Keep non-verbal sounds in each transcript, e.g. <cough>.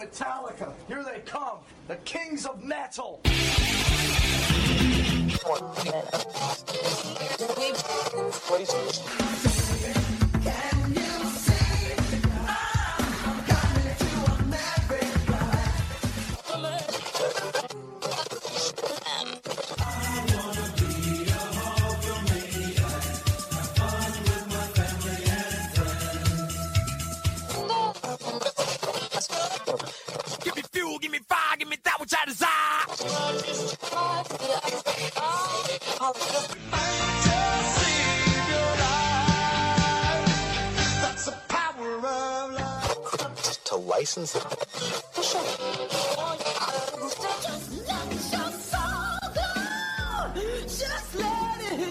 Metallica, here they come, the kings of metal. License it.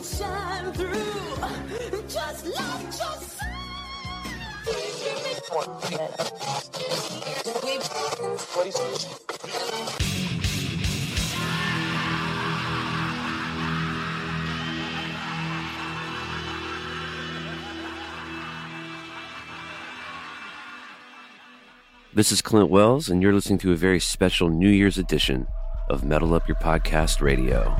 Shine through. Just let This is Clint Wells, and you're listening to a very special New Year's edition of Metal Up Your Podcast Radio.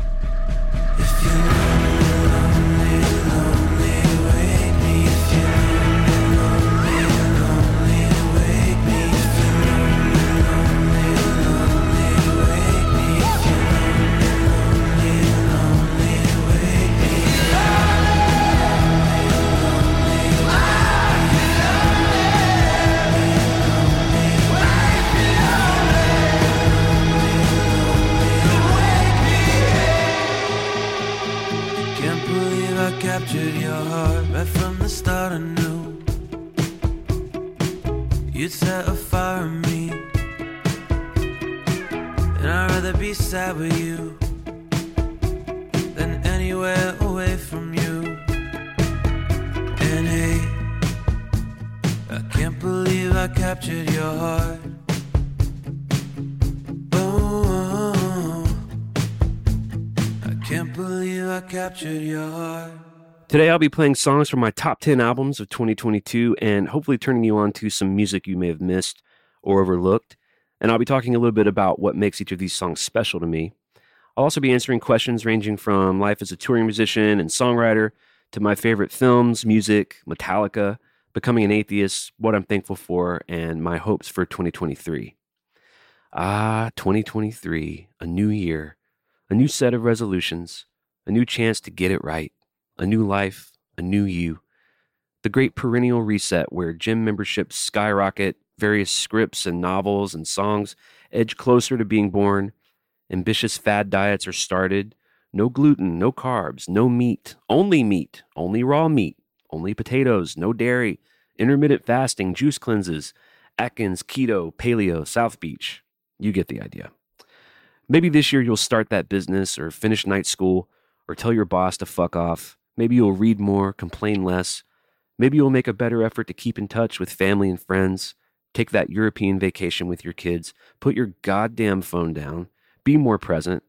Today, I'll be playing songs from my top 10 albums of 2022 and hopefully turning you on to some music you may have missed or overlooked. And I'll be talking a little bit about what makes each of these songs special to me. I'll also be answering questions ranging from life as a touring musician and songwriter to my favorite films, music, Metallica, becoming an atheist, what I'm thankful for, and my hopes for 2023. Ah, 2023, a new year, a new set of resolutions, a new chance to get it right, a new life, a new you. The great perennial reset where gym memberships skyrocket, various scripts and novels and songs edge closer to being born, ambitious fad diets are started, no gluten, no carbs, no meat, only meat, only raw meat, only potatoes, no dairy, intermittent fasting, juice cleanses, Atkins, keto, paleo, South Beach. You get the idea. Maybe this year you'll start that business or finish night school or tell your boss to fuck off. Maybe you'll read more, complain less. Maybe you'll make a better effort to keep in touch with family and friends. Take that European vacation with your kids. Put your goddamn phone down. Be more present.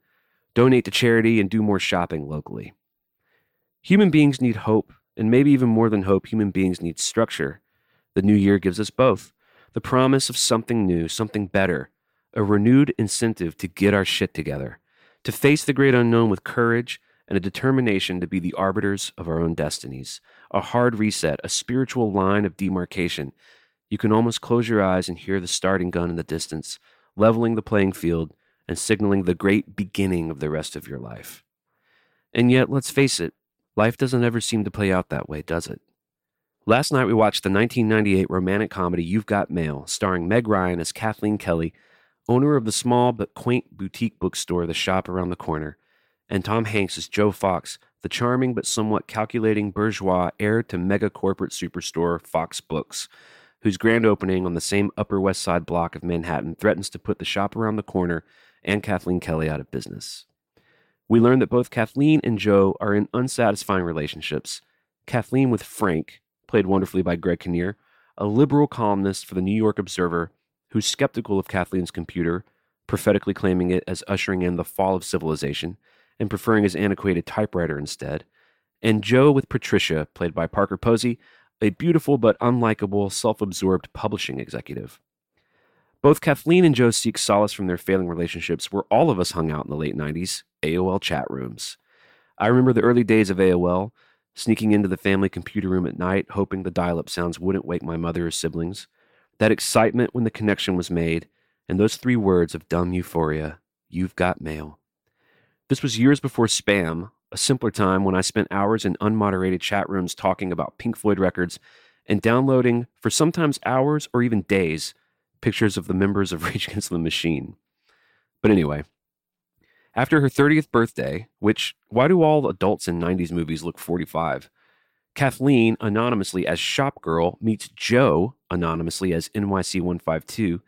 Donate to charity and do more shopping locally. Human beings need hope, and maybe even more than hope, human beings need structure. The new year gives us both the promise of something new, something better, a renewed incentive to get our shit together, to face the great unknown with courage and a determination to be the arbiters of our own destinies, a hard reset, a spiritual line of demarcation. You can almost close your eyes and hear the starting gun in the distance, leveling the playing field and signaling the great beginning of the rest of your life. And yet, let's face it, life doesn't ever seem to play out that way, does it? Last night we watched the 1998 romantic comedy You've Got Mail, starring Meg Ryan as Kathleen Kelly, owner of the small but quaint boutique bookstore The Shop around the corner, and Tom Hanks as Joe Fox, the charming but somewhat calculating bourgeois heir to mega corporate superstore Fox Books, whose grand opening on the same Upper West Side block of Manhattan threatens to put the shop around the corner and Kathleen Kelly out of business. We learn that both Kathleen and Joe are in unsatisfying relationships. Kathleen with Frank, played wonderfully by Greg Kinnear, a liberal columnist for the New York Observer who's skeptical of Kathleen's computer, prophetically claiming it as ushering in the fall of civilization, and preferring his antiquated typewriter instead. And Joe with Patricia, played by Parker Posey, a beautiful but unlikable, self absorbed publishing executive. Both Kathleen and Joe seek solace from their failing relationships where all of us hung out in the late 90s AOL chat rooms. I remember the early days of AOL, sneaking into the family computer room at night, hoping the dial up sounds wouldn't wake my mother or siblings. That excitement when the connection was made, and those three words of dumb euphoria you've got mail. This was years before spam, a simpler time when I spent hours in unmoderated chat rooms talking about Pink Floyd records and downloading, for sometimes hours or even days, pictures of the members of <laughs> Rage Against the Machine. But anyway, after her 30th birthday, which, why do all adults in 90s movies look 45? Kathleen, anonymously as Shop Girl, meets Joe, anonymously as NYC152,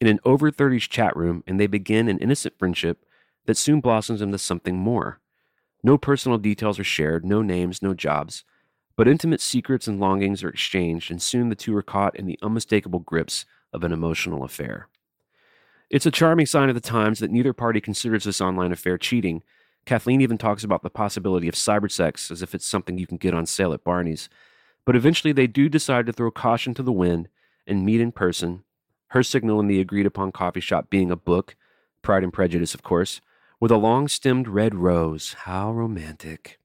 in an over 30s chat room, and they begin an innocent friendship that soon blossoms into something more. No personal details are shared, no names, no jobs, but intimate secrets and longings are exchanged, and soon the two are caught in the unmistakable grips of an emotional affair. It's a charming sign of the times that neither party considers this online affair cheating. Kathleen even talks about the possibility of cyber sex as if it's something you can get on sale at Barney's. But eventually they do decide to throw caution to the wind and meet in person, her signal in the agreed upon coffee shop being a book, Pride and Prejudice, of course, with a long stemmed red rose. How romantic.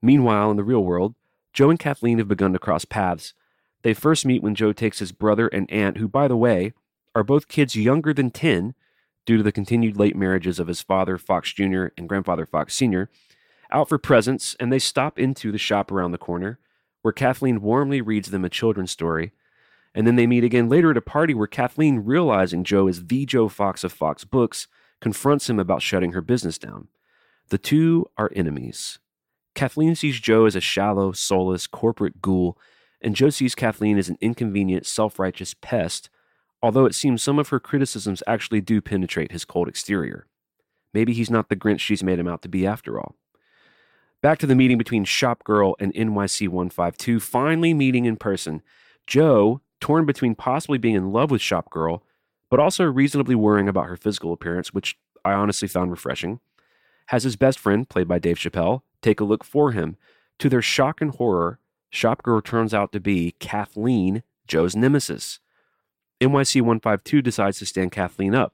Meanwhile, in the real world, Joe and Kathleen have begun to cross paths. They first meet when Joe takes his brother and aunt, who, by the way, are both kids younger than 10 due to the continued late marriages of his father, Fox Jr., and grandfather, Fox Sr., out for presents, and they stop into the shop around the corner, where Kathleen warmly reads them a children's story. And then they meet again later at a party where Kathleen, realizing Joe is the Joe Fox of Fox Books, confronts him about shutting her business down. The two are enemies. Kathleen sees Joe as a shallow, soulless, corporate ghoul, and Joe sees Kathleen as an inconvenient, self righteous pest, although it seems some of her criticisms actually do penetrate his cold exterior. Maybe he's not the Grinch she's made him out to be after all. Back to the meeting between Shop Girl and NYC 152, finally meeting in person. Joe, torn between possibly being in love with Shop Girl, but also reasonably worrying about her physical appearance, which I honestly found refreshing, has his best friend, played by Dave Chappelle, take a look for him. To their shock and horror, Shop Girl turns out to be Kathleen, Joe's nemesis. NYC 152 decides to stand Kathleen up.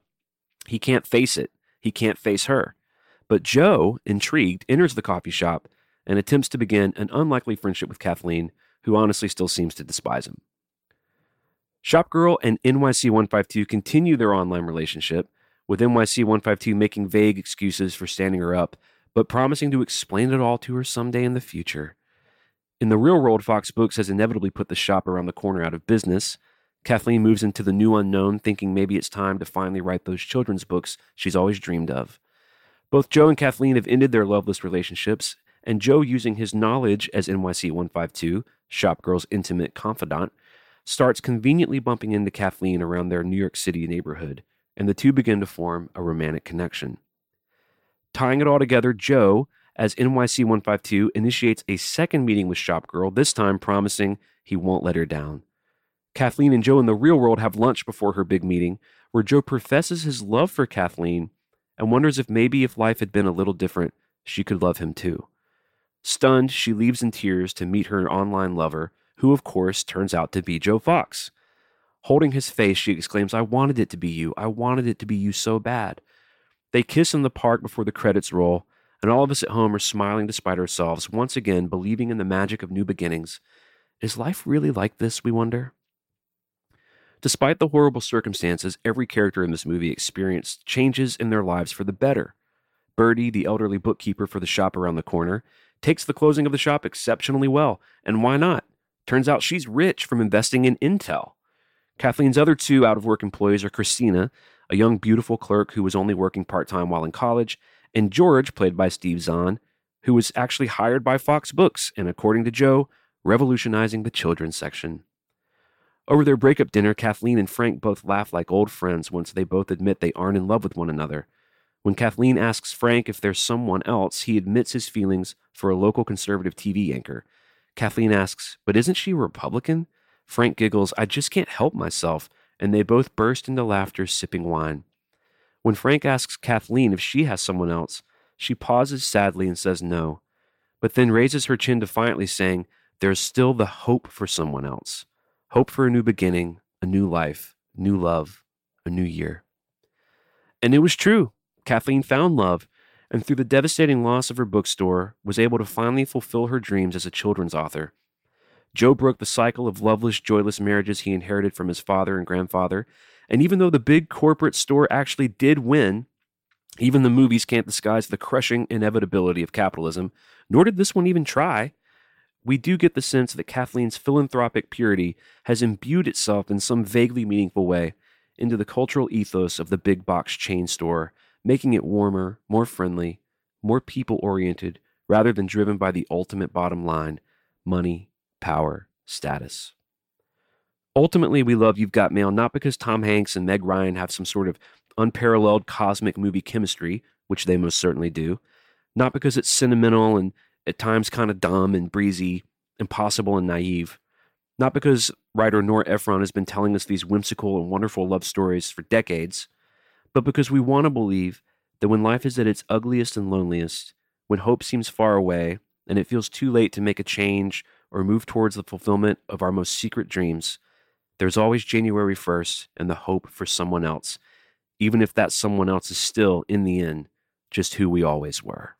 He can't face it. He can't face her. But Joe, intrigued, enters the coffee shop and attempts to begin an unlikely friendship with Kathleen, who honestly still seems to despise him. Shopgirl and NYC 152 continue their online relationship, with NYC 152 making vague excuses for standing her up, but promising to explain it all to her someday in the future. In the real world, Fox Books has inevitably put the shop around the corner out of business, Kathleen moves into the new unknown, thinking maybe it's time to finally write those children's books she's always dreamed of. Both Joe and Kathleen have ended their loveless relationships, and Joe, using his knowledge as NYC 152, Shopgirl's intimate confidant, starts conveniently bumping into Kathleen around their New York City neighborhood, and the two begin to form a romantic connection. Tying it all together, Joe, as NYC 152, initiates a second meeting with Shopgirl, this time promising he won't let her down. Kathleen and Joe in the real world have lunch before her big meeting, where Joe professes his love for Kathleen and wonders if maybe if life had been a little different, she could love him too. Stunned, she leaves in tears to meet her online lover, who of course turns out to be Joe Fox. Holding his face, she exclaims, I wanted it to be you. I wanted it to be you so bad. They kiss in the park before the credits roll, and all of us at home are smiling despite ourselves, once again believing in the magic of new beginnings. Is life really like this, we wonder? Despite the horrible circumstances, every character in this movie experienced changes in their lives for the better. Birdie, the elderly bookkeeper for the shop around the corner, takes the closing of the shop exceptionally well. And why not? Turns out she's rich from investing in Intel. Kathleen's other two out of work employees are Christina, a young, beautiful clerk who was only working part time while in college, and George, played by Steve Zahn, who was actually hired by Fox Books and, according to Joe, revolutionizing the children's section. Over their breakup dinner, Kathleen and Frank both laugh like old friends once they both admit they aren't in love with one another. When Kathleen asks Frank if there's someone else, he admits his feelings for a local conservative TV anchor. Kathleen asks, But isn't she a Republican? Frank giggles, I just can't help myself, and they both burst into laughter, sipping wine. When Frank asks Kathleen if she has someone else, she pauses sadly and says no, but then raises her chin defiantly, saying, There's still the hope for someone else. Hope for a new beginning, a new life, new love, a new year. And it was true. Kathleen found love, and through the devastating loss of her bookstore, was able to finally fulfill her dreams as a children's author. Joe broke the cycle of loveless, joyless marriages he inherited from his father and grandfather, and even though the big corporate store actually did win, even the movies can't disguise the crushing inevitability of capitalism, nor did this one even try. We do get the sense that Kathleen's philanthropic purity has imbued itself in some vaguely meaningful way into the cultural ethos of the big box chain store, making it warmer, more friendly, more people oriented, rather than driven by the ultimate bottom line money, power, status. Ultimately, we love You've Got Mail not because Tom Hanks and Meg Ryan have some sort of unparalleled cosmic movie chemistry, which they most certainly do, not because it's sentimental and at times kind of dumb and breezy, impossible and naive, not because writer Nora Ephron has been telling us these whimsical and wonderful love stories for decades, but because we want to believe that when life is at its ugliest and loneliest, when hope seems far away and it feels too late to make a change or move towards the fulfillment of our most secret dreams, there's always January 1st and the hope for someone else, even if that someone else is still, in the end, just who we always were.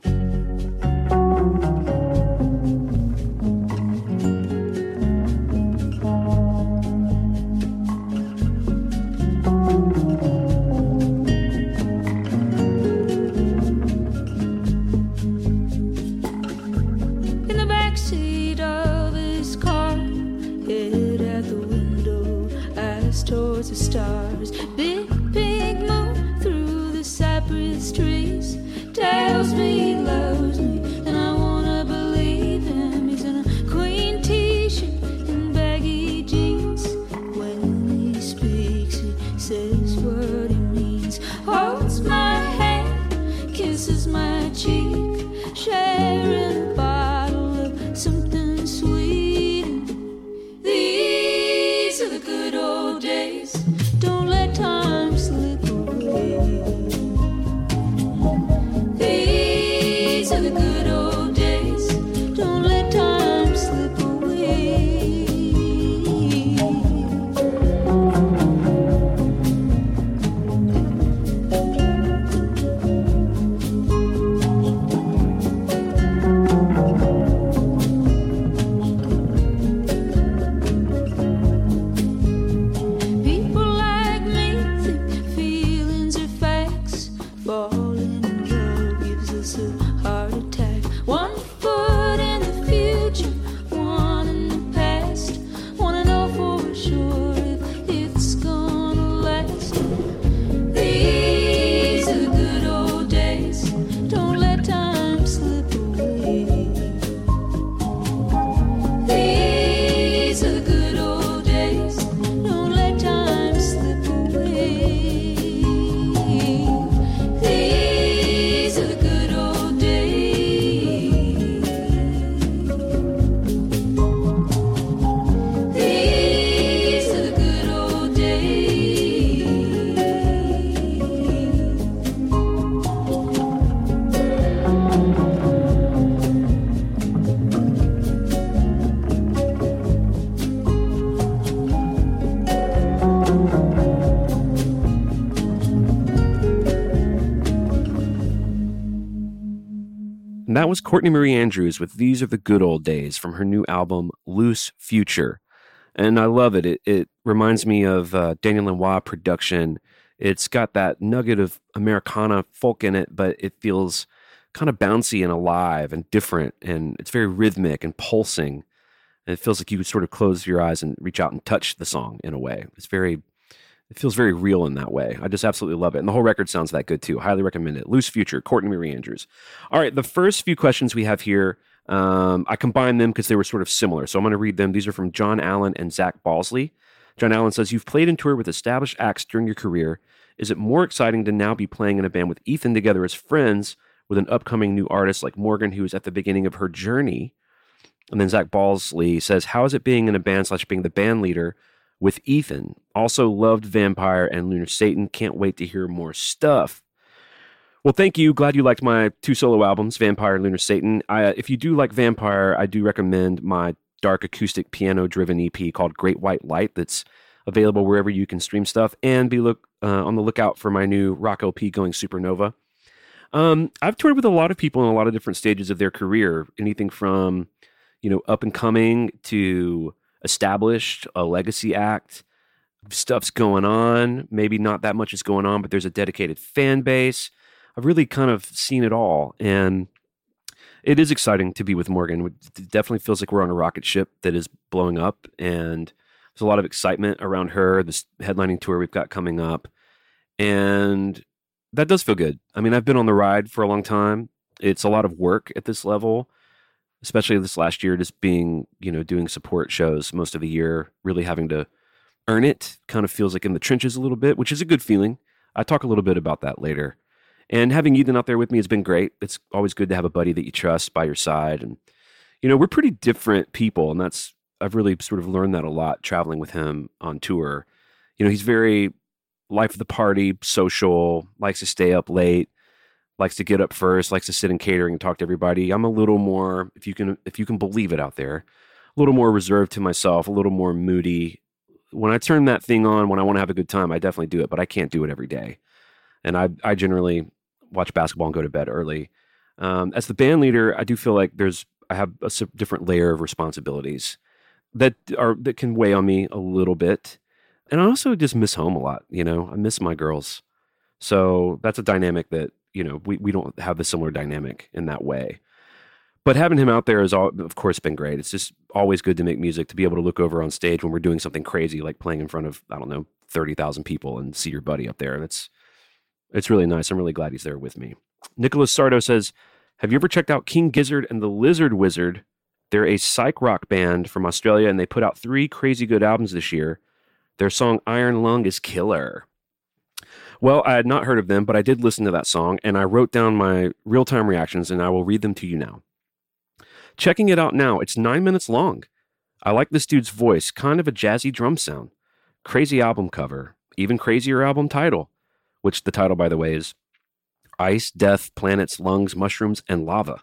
That was Courtney Marie Andrews with These Are the Good Old Days from her new album, Loose Future. And I love it. It, it reminds me of uh, Daniel Lanois production. It's got that nugget of Americana folk in it, but it feels kind of bouncy and alive and different. And it's very rhythmic and pulsing. And it feels like you could sort of close your eyes and reach out and touch the song in a way. It's very it feels very real in that way. I just absolutely love it. And the whole record sounds that good too. Highly recommend it. Loose Future, Courtney Marie Andrews. All right, the first few questions we have here, um, I combined them because they were sort of similar. So I'm going to read them. These are from John Allen and Zach Balsley. John Allen says, You've played and toured with established acts during your career. Is it more exciting to now be playing in a band with Ethan together as friends with an upcoming new artist like Morgan, who is at the beginning of her journey? And then Zach Balsley says, How is it being in a band slash being the band leader with Ethan? Also loved Vampire and Lunar Satan. Can't wait to hear more stuff. Well, thank you. Glad you liked my two solo albums, Vampire and Lunar Satan. I, if you do like Vampire, I do recommend my dark acoustic piano driven EP called Great White Light that's available wherever you can stream stuff, and be look uh, on the lookout for my new rock LP going supernova. Um, I've toured with a lot of people in a lot of different stages of their career, anything from you know up and coming to established, a legacy act. Stuff's going on. Maybe not that much is going on, but there's a dedicated fan base. I've really kind of seen it all, and it is exciting to be with Morgan. It definitely feels like we're on a rocket ship that is blowing up, and there's a lot of excitement around her. This headlining tour we've got coming up, and that does feel good. I mean, I've been on the ride for a long time. It's a lot of work at this level, especially this last year, just being you know doing support shows most of the year, really having to earn it. Kind of feels like in the trenches a little bit, which is a good feeling. I talk a little bit about that later. And having Ethan out there with me has been great. It's always good to have a buddy that you trust by your side. And, you know, we're pretty different people. And that's, I've really sort of learned that a lot traveling with him on tour. You know, he's very life of the party, social, likes to stay up late, likes to get up first, likes to sit in catering and talk to everybody. I'm a little more, if you can, if you can believe it out there, a little more reserved to myself, a little more moody. When I turn that thing on, when I want to have a good time, I definitely do it, but I can't do it every day. And I, I generally watch basketball and go to bed early. Um, as the band leader, I do feel like there's I have a different layer of responsibilities that are that can weigh on me a little bit, and I also just miss home a lot. You know, I miss my girls, so that's a dynamic that you know we we don't have the similar dynamic in that way. But having him out there has, of course, been great. It's just always good to make music to be able to look over on stage when we're doing something crazy, like playing in front of I don't know thirty thousand people and see your buddy up there. That's it's really nice. I'm really glad he's there with me. Nicholas Sardo says, Have you ever checked out King Gizzard and the Lizard Wizard? They're a psych rock band from Australia and they put out three crazy good albums this year. Their song Iron Lung is killer. Well, I had not heard of them, but I did listen to that song and I wrote down my real time reactions and I will read them to you now. Checking it out now, it's nine minutes long. I like this dude's voice, kind of a jazzy drum sound. Crazy album cover, even crazier album title which the title, by the way, is Ice, Death, Planets, Lungs, Mushrooms, and Lava.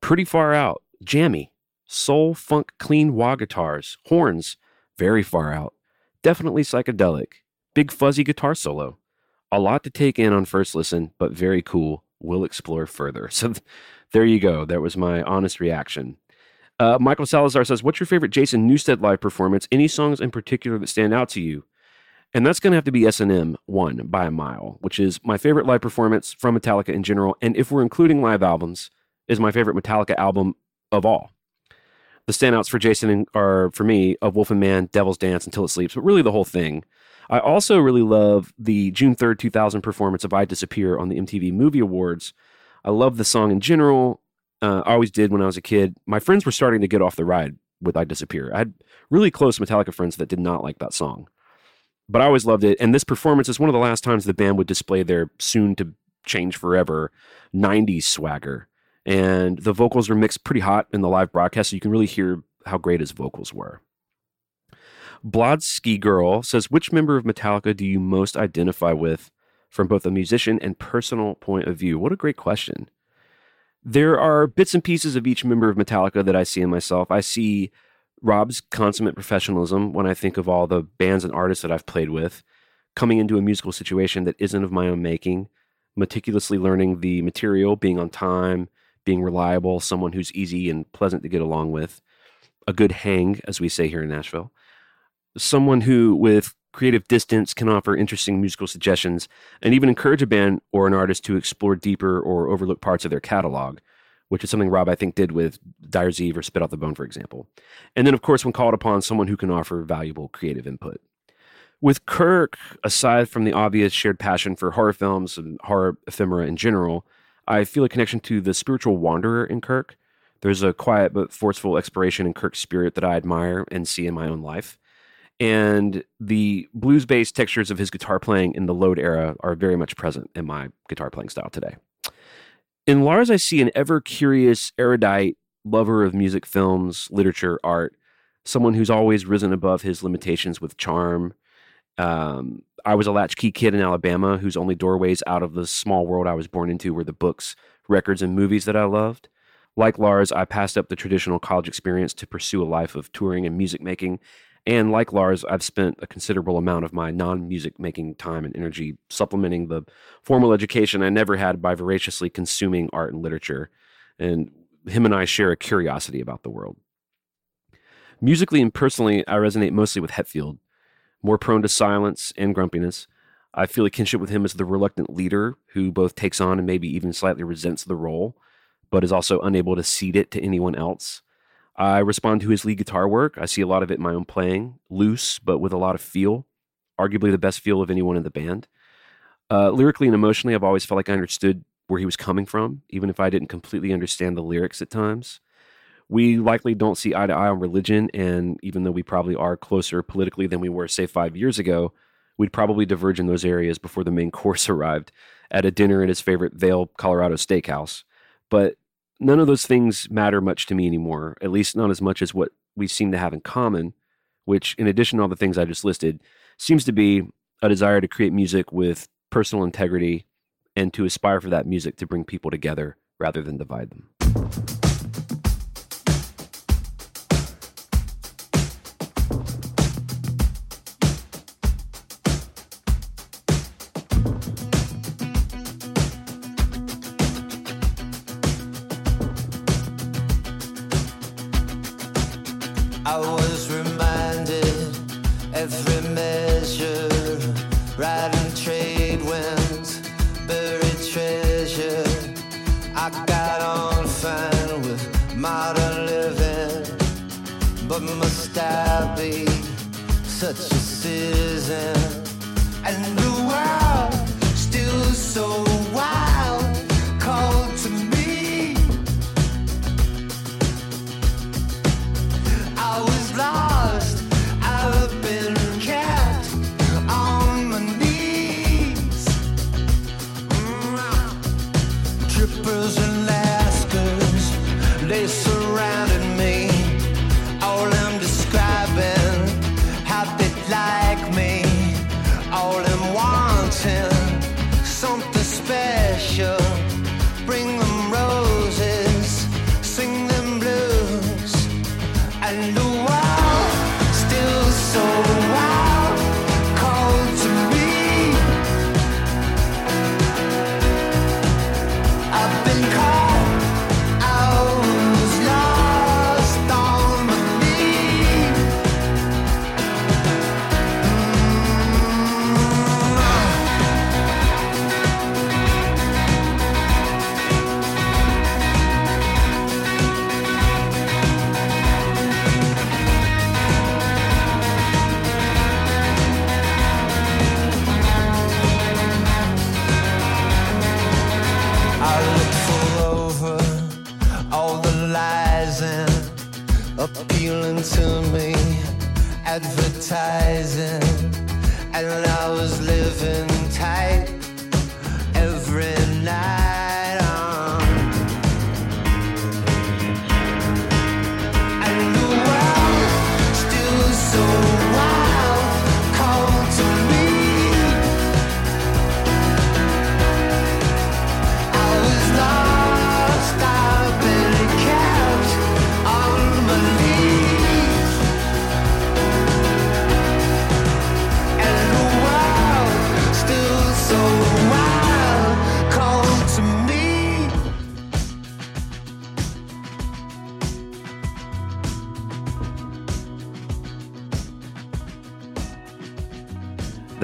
Pretty far out, jammy, soul, funk, clean wah guitars, horns, very far out, definitely psychedelic, big fuzzy guitar solo. A lot to take in on first listen, but very cool. We'll explore further. <laughs> So th- there you go. That was my honest reaction. Uh, Michael Salazar says, What's your favorite Jason Newsted live performance? Any songs in particular that stand out to you? And that's going to have to be S&M 1 by a mile, which is my favorite live performance from Metallica in general. And if we're including live albums, is my favorite Metallica album of all. The standouts for Jason are, for me, Of Wolf and Man, Devil's Dance, Until It Sleeps, but really the whole thing. I also really love the June 3rd, 2000 performance of I Disappear on the MTV Movie Awards. I love the song in general. Uh, I always did when I was a kid. My friends were starting to get off the ride with I Disappear. I had really close Metallica friends that did not like that song but I always loved it. And this performance is one of the last times the band would display their soon to change forever 90s swagger. And the vocals were mixed pretty hot in the live broadcast, so you can really hear how great his vocals were. Blodsky Girl says, Which member of Metallica do you most identify with from both a musician and personal point of view? What a great question. There are bits and pieces of each member of Metallica that I see in myself. I see Rob's consummate professionalism when I think of all the bands and artists that I've played with, coming into a musical situation that isn't of my own making, meticulously learning the material, being on time, being reliable, someone who's easy and pleasant to get along with, a good hang, as we say here in Nashville, someone who, with creative distance, can offer interesting musical suggestions and even encourage a band or an artist to explore deeper or overlook parts of their catalog which is something Rob, I think, did with Dyer's Eve or Spit Out the Bone, for example. And then, of course, when called upon, someone who can offer valuable creative input. With Kirk, aside from the obvious shared passion for horror films and horror ephemera in general, I feel a connection to the spiritual wanderer in Kirk. There's a quiet but forceful exploration in Kirk's spirit that I admire and see in my own life. And the blues based textures of his guitar playing in the Load era are very much present in my guitar playing style today. In Lars, I see an ever curious, erudite lover of music, films, literature, art, someone who's always risen above his limitations with charm. Um, I was a latchkey kid in Alabama whose only doorways out of the small world I was born into were the books, records, and movies that I loved. Like Lars, I passed up the traditional college experience to pursue a life of touring and music making, And like Lars, I've spent a considerable amount of my non music making time and energy supplementing the formal education I never had by voraciously consuming art and literature. And him and I share a curiosity about the world. Musically and personally, I resonate mostly with Hetfield, more prone to silence and grumpiness. I feel a kinship with him as the reluctant leader who both takes on and maybe even slightly resents the role, but is also unable to cede it to anyone else. I respond to his lead guitar work. I see a lot of it in my own playing, loose, but with a lot of feel, arguably the best feel of anyone in the band. Uh, lyrically and emotionally, I've always felt like I understood where he was coming from, even if I didn't completely understand the lyrics at times. We likely don't see eye to eye on religion, and even though we probably are closer politically than we were, say, five years ago, we'd probably diverge in those areas before the main <laughs> course arrived at a dinner at his favorite Vail, Colorado steakhouse. But none of those things matter much to me anymore, at least not as much as what we seem to have in common, which, in addition to all the things I just listed, seems to be a desire to create music with personal integrity and to aspire for that music to bring people together rather than divide them. I got on fine with modern living, but must I be such a citizen? And the world still so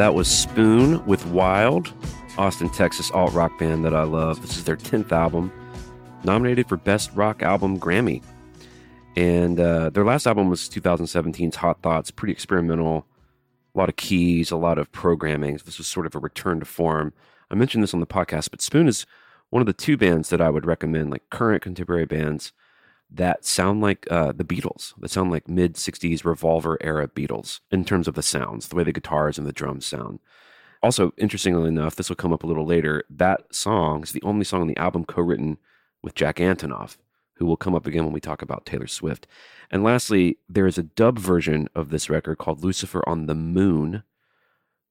That was Spoon with Wild, Austin, Texas alt rock band that I love. This is their 10th album, nominated for Best Rock Album Grammy. And uh, their last album was 2017's Hot Thoughts, pretty experimental, a lot of keys, a lot of programming. This was sort of a return to form. I mentioned this on the podcast, but Spoon is one of the two bands that I would recommend, like current contemporary bands that sound like uh, the Beatles, that sound like mid 60s revolver era Beatles in terms of the sounds, the way the guitars and the drums sound. Also, interestingly enough, this will come up a little later. That song is the only song on the album co written with Jack Antonoff, who will come up again when we talk about Taylor Swift. And lastly, there is a dub version of this record called Lucifer on the Moon,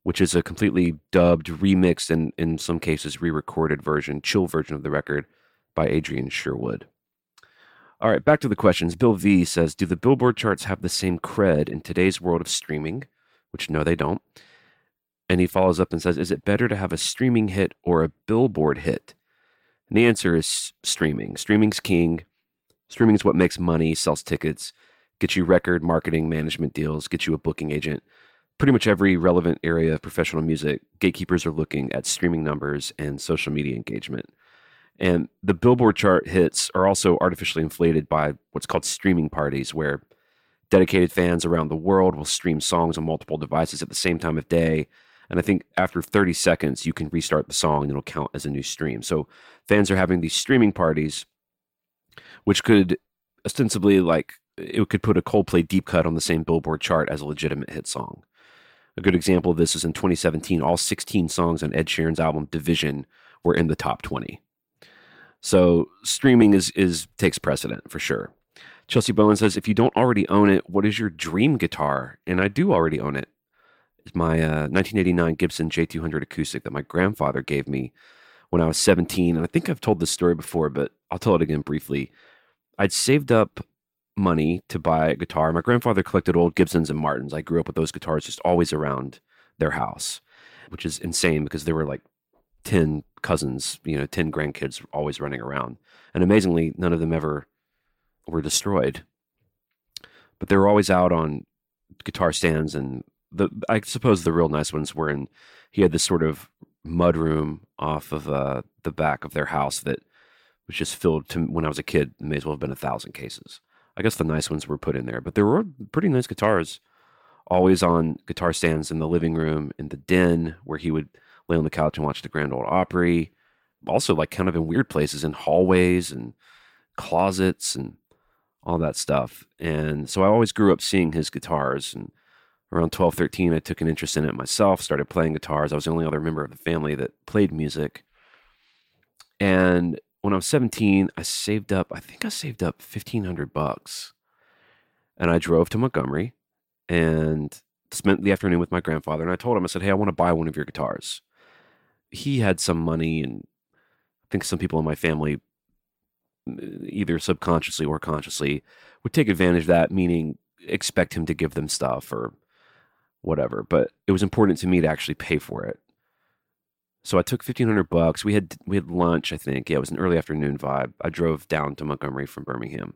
which is a completely dubbed, remixed, and in some cases re recorded version, chill version of the record by Adrian Sherwood. All right, back to the questions. Bill V says Do the Billboard charts have the same cred in today's world of streaming? Which, no, they don't. And he follows up and says Is it better to have a streaming hit or a Billboard hit? And the answer is streaming. Streaming's king. Streaming is what makes money, sells tickets, gets you record marketing management deals, gets you a booking agent. Pretty much every relevant area of professional music, gatekeepers are looking at streaming numbers and social media engagement. And the Billboard chart hits are also artificially inflated by what's called streaming parties, where dedicated fans around the world will stream songs on multiple devices at the same time of day. And I think after 30 seconds, you can restart the song and it'll count as a new stream. So fans are having these streaming parties, which could ostensibly like it could put a Coldplay deep cut on the same Billboard chart as a legitimate hit song. A good example of this is in 2017, all 16 songs on Ed Sheeran's album Division were in the top 20. So streaming is is takes precedent for sure. Chelsea Bowen says, if you don't already own it, what is your dream guitar? And I do already own it. It's my uh, 1989 Gibson J200 acoustic that my grandfather gave me when I was 17. And I think I've told this story before, but I'll tell it again briefly. I'd saved up money to buy a guitar. My grandfather collected old Gibsons and Martins. I grew up with those guitars just always around their house, which is insane because there were like 10 cousins, you know, 10 grandkids always running around. And amazingly, none of them ever were destroyed. But they were always out on guitar stands and the I suppose the real nice ones were in he had this sort of mud room off of uh, the back of their house that was just filled to when I was a kid, may as well have been a thousand cases. I guess the nice ones were put in there, but there were pretty nice guitars always on guitar stands in the living room, in the den where he would lay on the couch and watch the Grand Ole Opry. Also, like kind of in weird places, in hallways and closets and all that stuff. And so I always grew up seeing his guitars. And around 12, 13, I took an interest in it myself, started playing guitars. I was the only other member of the family that played music. And when I was 17, I saved up, I think I saved up 1500 bucks. And I drove to Montgomery and spent the afternoon with my grandfather. And I told him, I said, Hey, I want to buy one of your guitars. He had some money, and I think some people in my family, either subconsciously or consciously, would take advantage of that, meaning expect him to give them stuff or whatever. But it was important to me to actually pay for it. So I took fifteen hundred bucks. We had we had lunch, I think. Yeah, it was an early afternoon vibe. I drove down to Montgomery from Birmingham.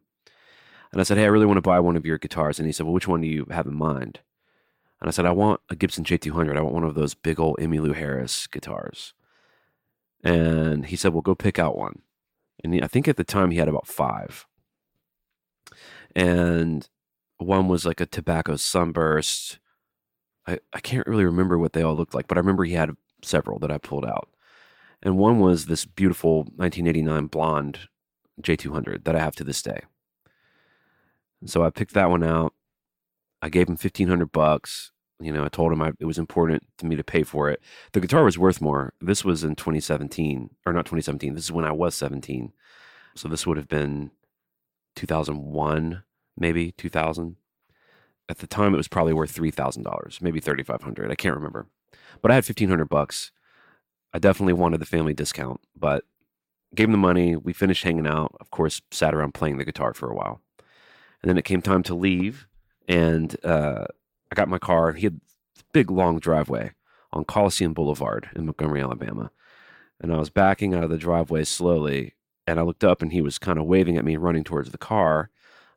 And I said, Hey, I really want to buy one of your guitars. And he said, Well, which one do you have in mind? And I said, I want a Gibson J200. I want one of those big old Emmylou Harris guitars. And he said, Well, go pick out one. And he, I think at the time he had about five. And one was like a tobacco sunburst. I, I can't really remember what they all looked like, but I remember he had several that I pulled out. And one was this beautiful 1989 blonde J200 that I have to this day. And so I picked that one out. I gave him 1500 bucks. You know, I told him I, it was important to me to pay for it. The guitar was worth more. This was in 2017, or not 2017. This is when I was 17. So this would have been 2001, maybe 2000. At the time, it was probably worth $3,000, maybe 3500 I can't remember. But I had 1500 bucks. I definitely wanted the family discount, but gave him the money. We finished hanging out. Of course, sat around playing the guitar for a while. And then it came time to leave, and uh, I got my car. He had big, long driveway on Coliseum Boulevard in Montgomery, Alabama. And I was backing out of the driveway slowly, and I looked up, and he was kind of waving at me, running towards the car.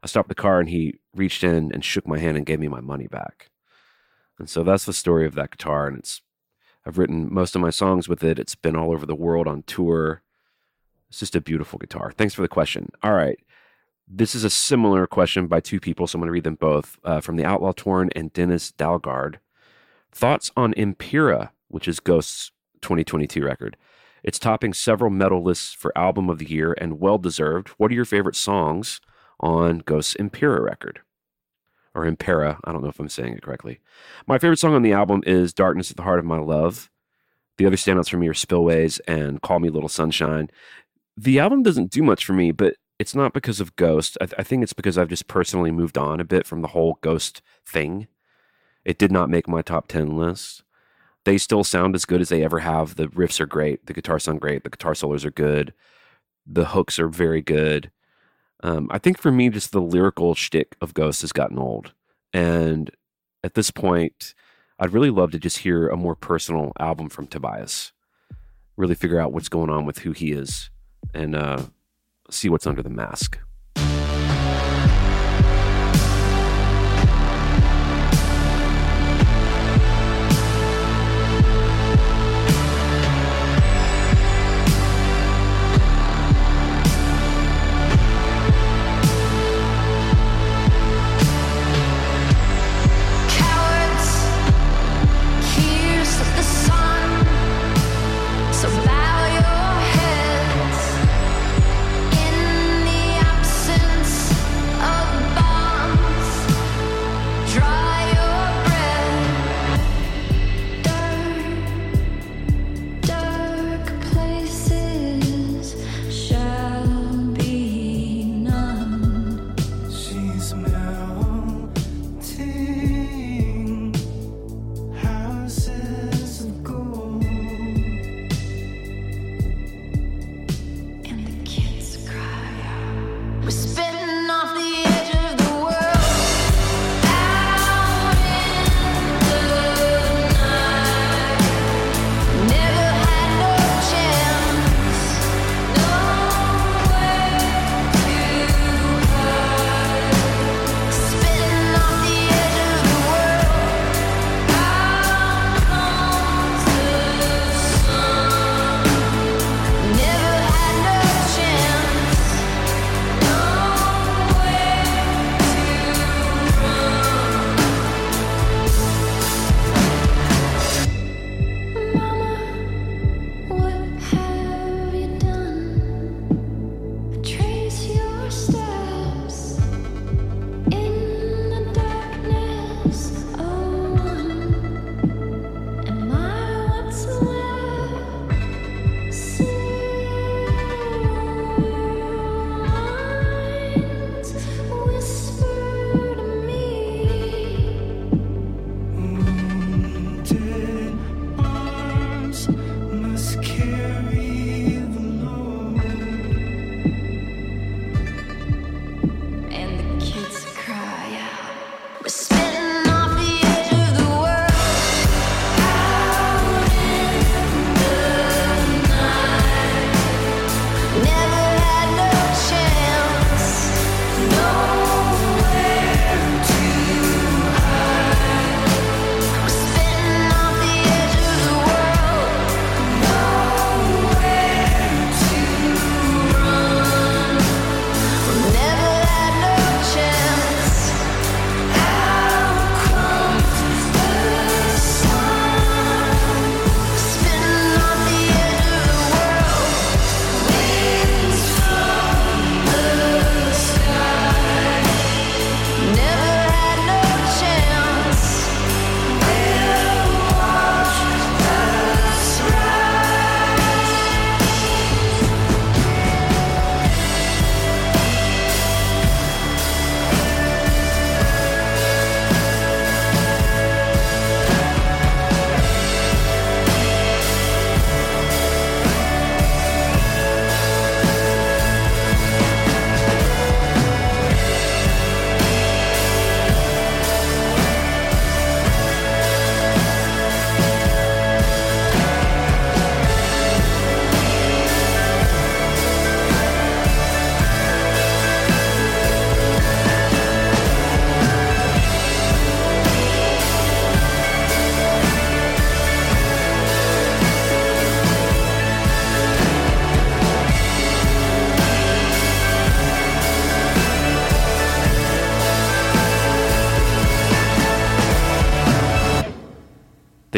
I stopped the car, and he reached in and shook my hand and gave me my money back. And so that's the story of that guitar, and it's I've written most of my songs with it. It's been all over the world on tour. It's just a beautiful guitar. Thanks for the question. All right. This is a similar question by two people, so I'm going to read them both uh, from the Outlaw Torn and Dennis Dalgard. Thoughts on Impera, which is Ghost's 2022 record. It's topping several metal lists for Album of the Year and well deserved. What are your favorite songs on Ghost's Impera record? Or Impera, I don't know if I'm saying it correctly. My favorite song on the album is Darkness at the Heart of My Love. The other standouts for me are Spillways and Call Me Little Sunshine. The album doesn't do much for me, but it's not because of Ghost. I, th- I, think it's because I've just personally moved on a bit from the whole Ghost thing. It did not make my top 10 list. They still sound as good as they ever have. The riffs are great. The guitar sound great. The guitar solos are good. The hooks are very good. Um, I think for me, just the lyrical shtick of Ghost has gotten old. And at this point, I'd really love to just hear a more personal album from Tobias. Really figure out what's going on with who he is. And, uh, see what's under the mask.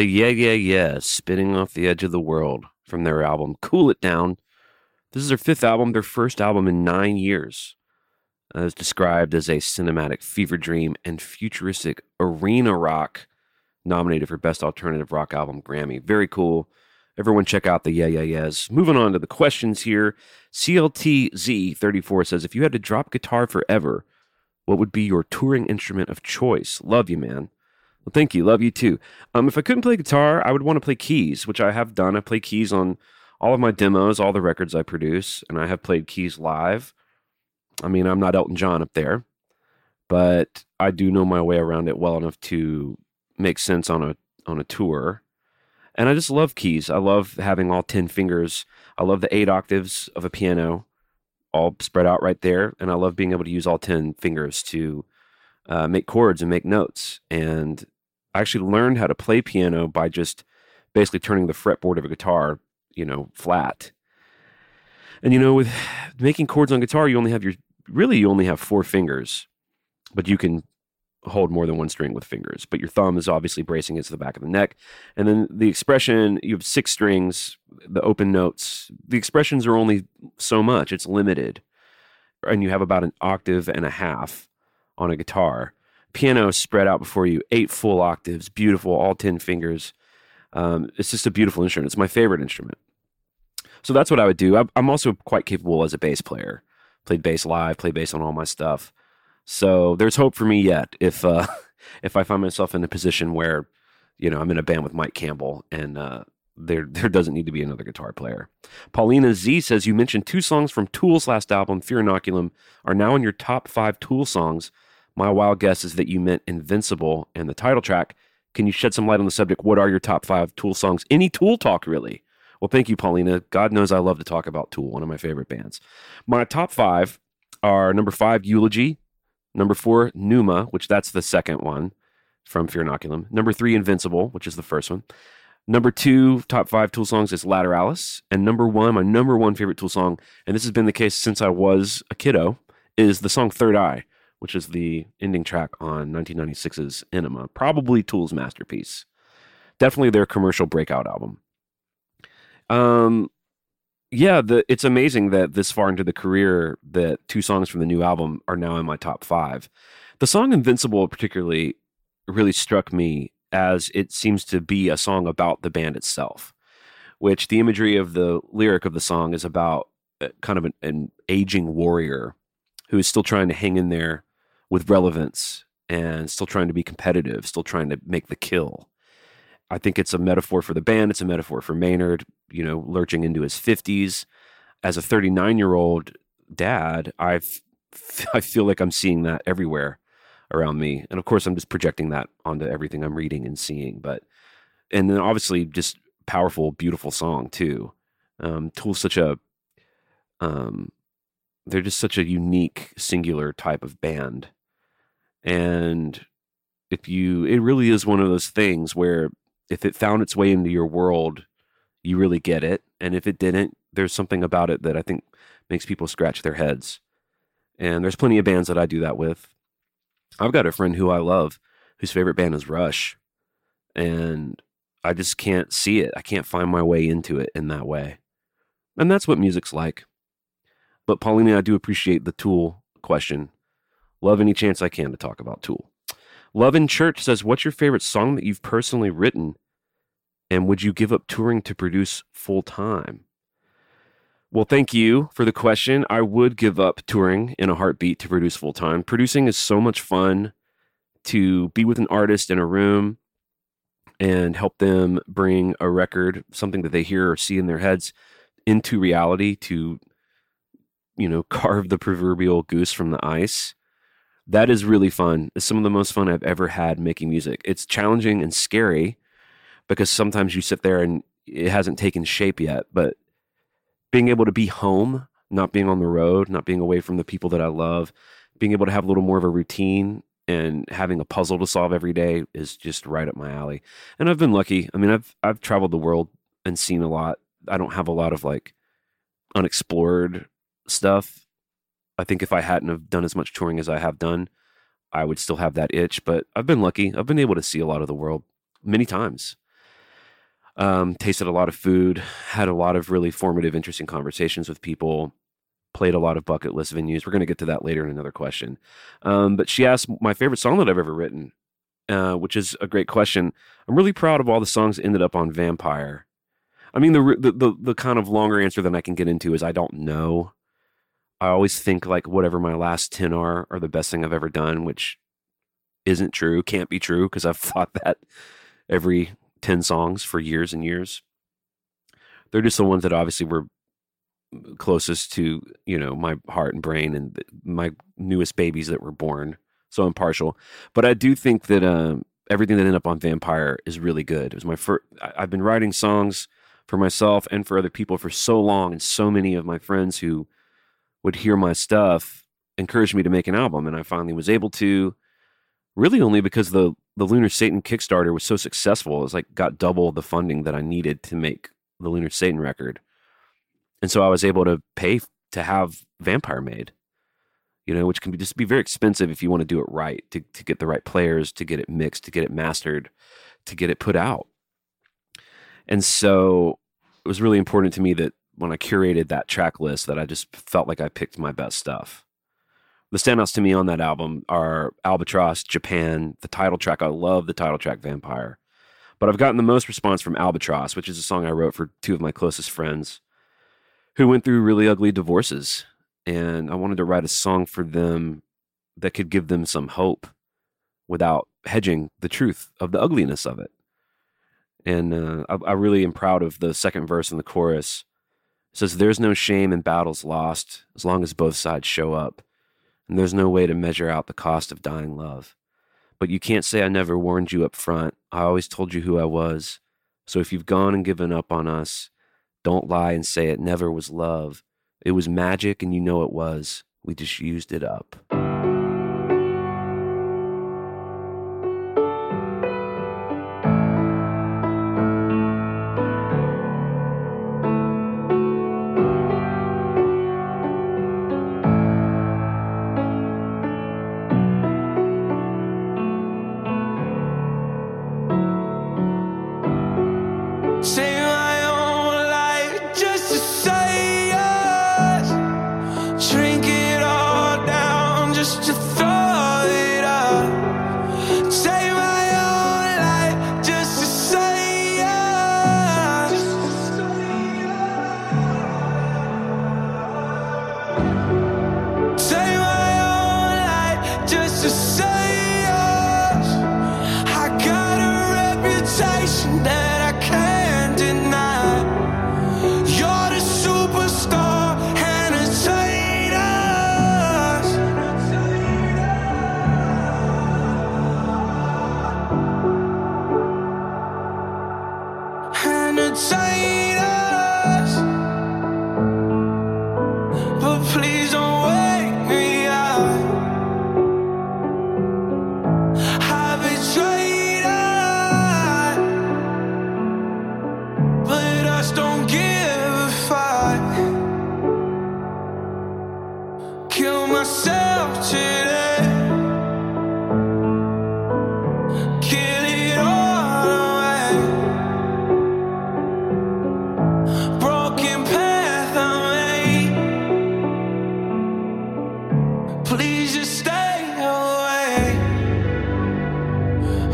The Yeah Yeah Yeah Spitting Off the Edge of the World from their album Cool It Down. This is their fifth album, their first album in nine years. Uh, it's described as a cinematic fever dream and futuristic arena rock, nominated for Best Alternative Rock Album Grammy. Very cool. Everyone, check out the Yeah Yeah Yeahs. Moving on to the questions here. CLTZ34 says If you had to drop guitar forever, what would be your touring instrument of choice? Love you, man. Well, thank you. Love you too. Um, if I couldn't play guitar, I would want to play keys, which I have done. I play keys on all of my demos, all the records I produce, and I have played keys live. I mean, I'm not Elton John up there, but I do know my way around it well enough to make sense on a on a tour. And I just love keys. I love having all 10 fingers. I love the eight octaves of a piano all spread out right there. And I love being able to use all 10 fingers to uh, make chords and make notes. And I actually learned how to play piano by just basically turning the fretboard of a guitar, you know, flat. And you know, with making chords on guitar, you only have your really you only have four fingers, but you can hold more than one string with fingers. But your thumb is obviously bracing against the back of the neck. And then the expression, you have six strings, the open notes. The expressions are only so much, it's limited. And you have about an octave and a half on a guitar. Piano spread out before you, eight full octaves, beautiful, all 10 fingers. Um, it's just a beautiful instrument. It's my favorite instrument. So that's what I would do. I'm- I'm also quite capable as a bass player. Played bass live, played bass on all my stuff. So there's hope for me yet if uh, <laughs> if I find myself in a position where you know I'm in a band with Mike Campbell and uh, there <laughs> there doesn't need to be another guitar player. Paulina Z says you mentioned two songs from Tool's last album, Fear Inoculum, are now in your top five Tool songs. My wild guess is that you meant Invincible and the title track. Can you shed some light on the subject? What are your top five Tool songs? Any Tool talk, really? Well, thank you, Paulina. God knows I love to talk about Tool, one of my favorite bands. My top five are number five, Eulogy. Number four, Pneuma, which that's the second one from Fear Inoculum. Number three, Invincible, which is the first one. Number two, top five Tool songs is Lateralus. And number one, my number one favorite Tool song, and this has been the case since I was a kiddo, is the song Third Eye, which is the ending track on 1996's Ænima. Probably Tool's masterpiece. Definitely their commercial breakout album. Um, yeah, the it's amazing that this far into the career that two songs from the new album are now in my top five. The song Invincible particularly really struck me as it seems to be a song about the band itself, which the imagery of the lyric of the song is about uh, kind of an, an aging warrior who is still trying to hang in there with relevance and still trying to be competitive, still trying to make the kill. I think it's a metaphor for the band. It's a metaphor for Maynard, you know, lurching into his 50s. As a 39 year old dad, I've, <laughs> I feel like I'm seeing that everywhere around me. And of course, I'm just projecting that onto everything I'm reading and seeing. But, and then obviously, just powerful, beautiful song too. Um, Tool's such a, um, they're just such a unique, singular type of band. And if you, it really is one of those things where if it found its way into your world, you really get it. And if it didn't, there's something about it that I think makes people scratch their heads. And there's plenty of bands that I do that with. I've got a friend who I love whose favorite band is Rush. And I just can't see it. I can't find my way into it in that way. And that's what music's like. But Paulina, I do appreciate the Tool question. Love any chance I can to talk about Tool. Love in Church says, What's your favorite song that you've personally written? And would you give up touring to produce full time? Well, thank you for the question. I would give up touring in a heartbeat to produce full time. Producing is so much fun to be with an artist in a room and help them bring a record, something that they hear or see in their heads, into reality to, you know, <laughs> carve the proverbial goose from the ice that is really fun. It's some of the most fun I've ever had making music. It's challenging and scary because sometimes you sit there and it hasn't taken shape yet, but being able to be home, not being on the road, not being away from the people that I love, being able to have a little more of a routine and having a puzzle to solve every day is just right up my alley. And I've been lucky. I mean, I've I've traveled the world and seen a lot. I don't have a lot of like unexplored stuff I think if I hadn't have done as much touring as I have done, I would still have that itch. But I've been lucky. I've been able to see a lot of the world many times. Um, tasted a lot of food, had a lot of really formative, interesting conversations with people, played a lot of bucket list venues. We're going to get to that later in another question. Um, but she asked my favorite song that I've ever written, uh, which is a great question. I'm really proud of all the songs ended up on Vampire. I mean, the, the the the kind of longer answer than I can get into is I don't know. I always think like whatever my last 10 are are the best thing I've ever done, which isn't true, can't be true because I've <laughs> thought that every 10 songs for years and years. They're just the ones that obviously were closest to you know my heart and brain and my newest babies that were born. So I'm partial, but I do think that um, everything that ended up on Vampire is really good. It was my first. I've been writing songs for myself and for other people for so long, and so many of my friends who would hear my stuff encouraged me to make an album, and I finally was able to. Really, only because the the Lunar Satan Kickstarter was so successful. It was like got double the funding that I needed to make the Lunar Satan record, and so I was able to pay to have Vampire made. You know, which can be just be very expensive if you want to do it right to to get the right players, to get it mixed, to get it mastered, to get it put out. And so it was really important to me that when I curated that track list, that I just felt like I picked my best stuff. The standouts to me on that album are Albatross, Japan, the title track. I love the title track Vampire. But I've gotten the most response from Albatross, which is a song I wrote for two of my closest friends who went through really ugly divorces. And I wanted to write a song for them that could give them some hope without hedging the truth of the ugliness of it. And uh, I, I really am proud of the second verse and the chorus. Says, There's no shame in battles lost as long as both sides show up. And there's no way to measure out the cost of dying love. But you can't say I never warned you up front. I always told you who I was. So if you've gone and given up on us, don't lie and say it never was love. It was magic and you know it was. We just used it up.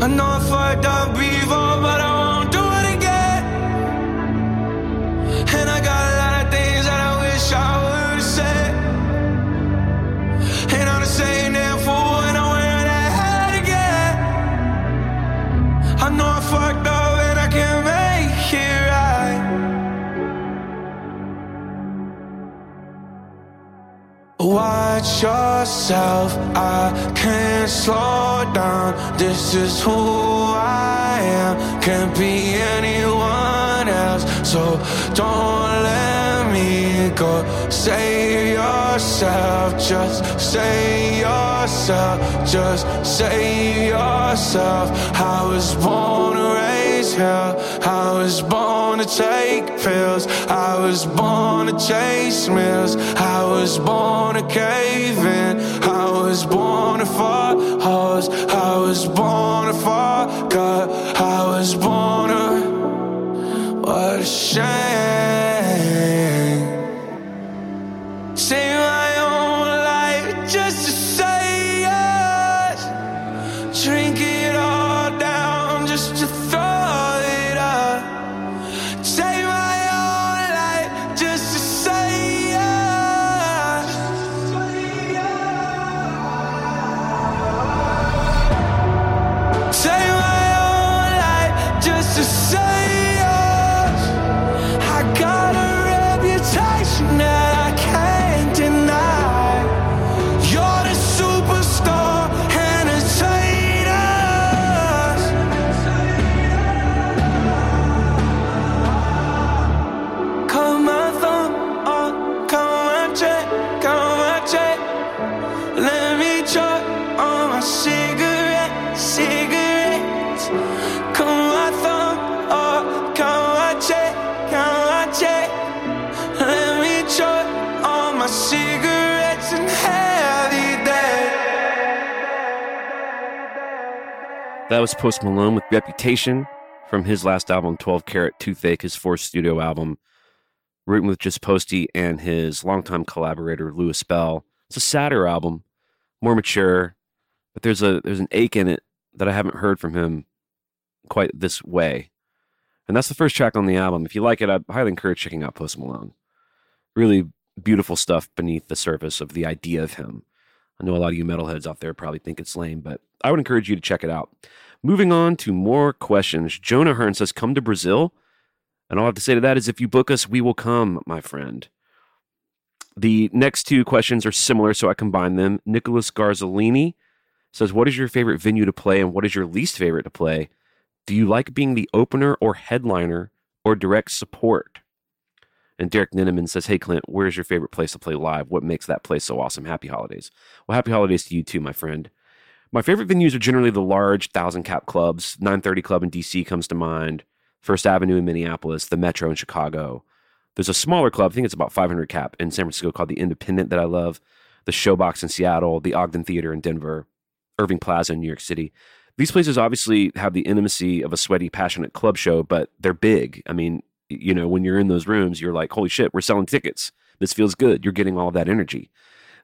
I know I fucked up before, but I Watch yourself, I can't slow down. This is who I am, can't be anyone else. So don't let me go. Save yourself, just save yourself, just save yourself. I was born to raise hell, I was born to take pills, I was born to chase meals, I was born to cave in, I was born to fuck hoes, I was born to fuck up, I was born to. What a shame. That was Post Malone with Reputation from his last album, 12 Carat Toothache, his fourth studio album, written with just Posty and his longtime collaborator, Louis Bell. It's a sadder album, more mature, but there's a there's an ache in it that I haven't heard from him quite this way. And that's the first track on the album. If you like it, I highly encourage checking out Post Malone. Really beautiful stuff beneath the surface of the idea of him. I know a lot of you metalheads out there probably think it's lame, but I would encourage you to check it out. Moving on to more questions. Jonah Hearn says, Come to Brazil. And all I have to say to that is, if you book us, we will come, my friend. The next two questions are similar, so I combine them. Nicholas Garzolini says, What is your favorite venue to play and what is your least favorite to play? Do you like being the opener or headliner or direct support? And Derek Ninneman says, Hey, Clint, where's your favorite place to play live? What makes that place so awesome? Happy holidays. Well, happy holidays to you too, my friend. My favorite venues are generally the large thousand cap clubs. 930 Club in DC comes to mind. First Avenue in Minneapolis, the Metro in Chicago. There's a smaller club, I think it's about 500 cap in San Francisco called the Independent that I love. The Showbox in Seattle, the Ogden Theater in Denver, Irving Plaza in New York City. These places obviously have the intimacy of a sweaty, passionate club show, but they're big. I mean, you know, when you're in those rooms, you're like, holy shit, we're selling tickets. This feels good. You're getting all that energy.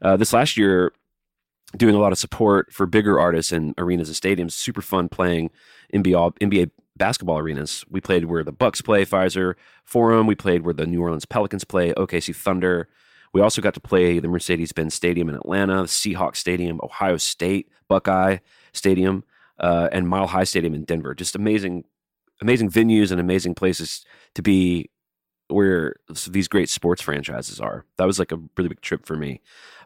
Uh, this last year, doing a lot of support for bigger artists in arenas and stadiums. Super fun playing NBA, NBA basketball arenas. We played where the Bucks play, Fiserv Forum. We played where the New Orleans Pelicans play, OKC Thunder. We also got to play the Mercedes Benz Stadium in Atlanta, the Seahawks Stadium, Ohio State, Buckeye Stadium, uh, and Mile High Stadium in Denver. Just amazing, amazing venues and amazing places to be where these great sports franchises are. That was like a really big trip for me.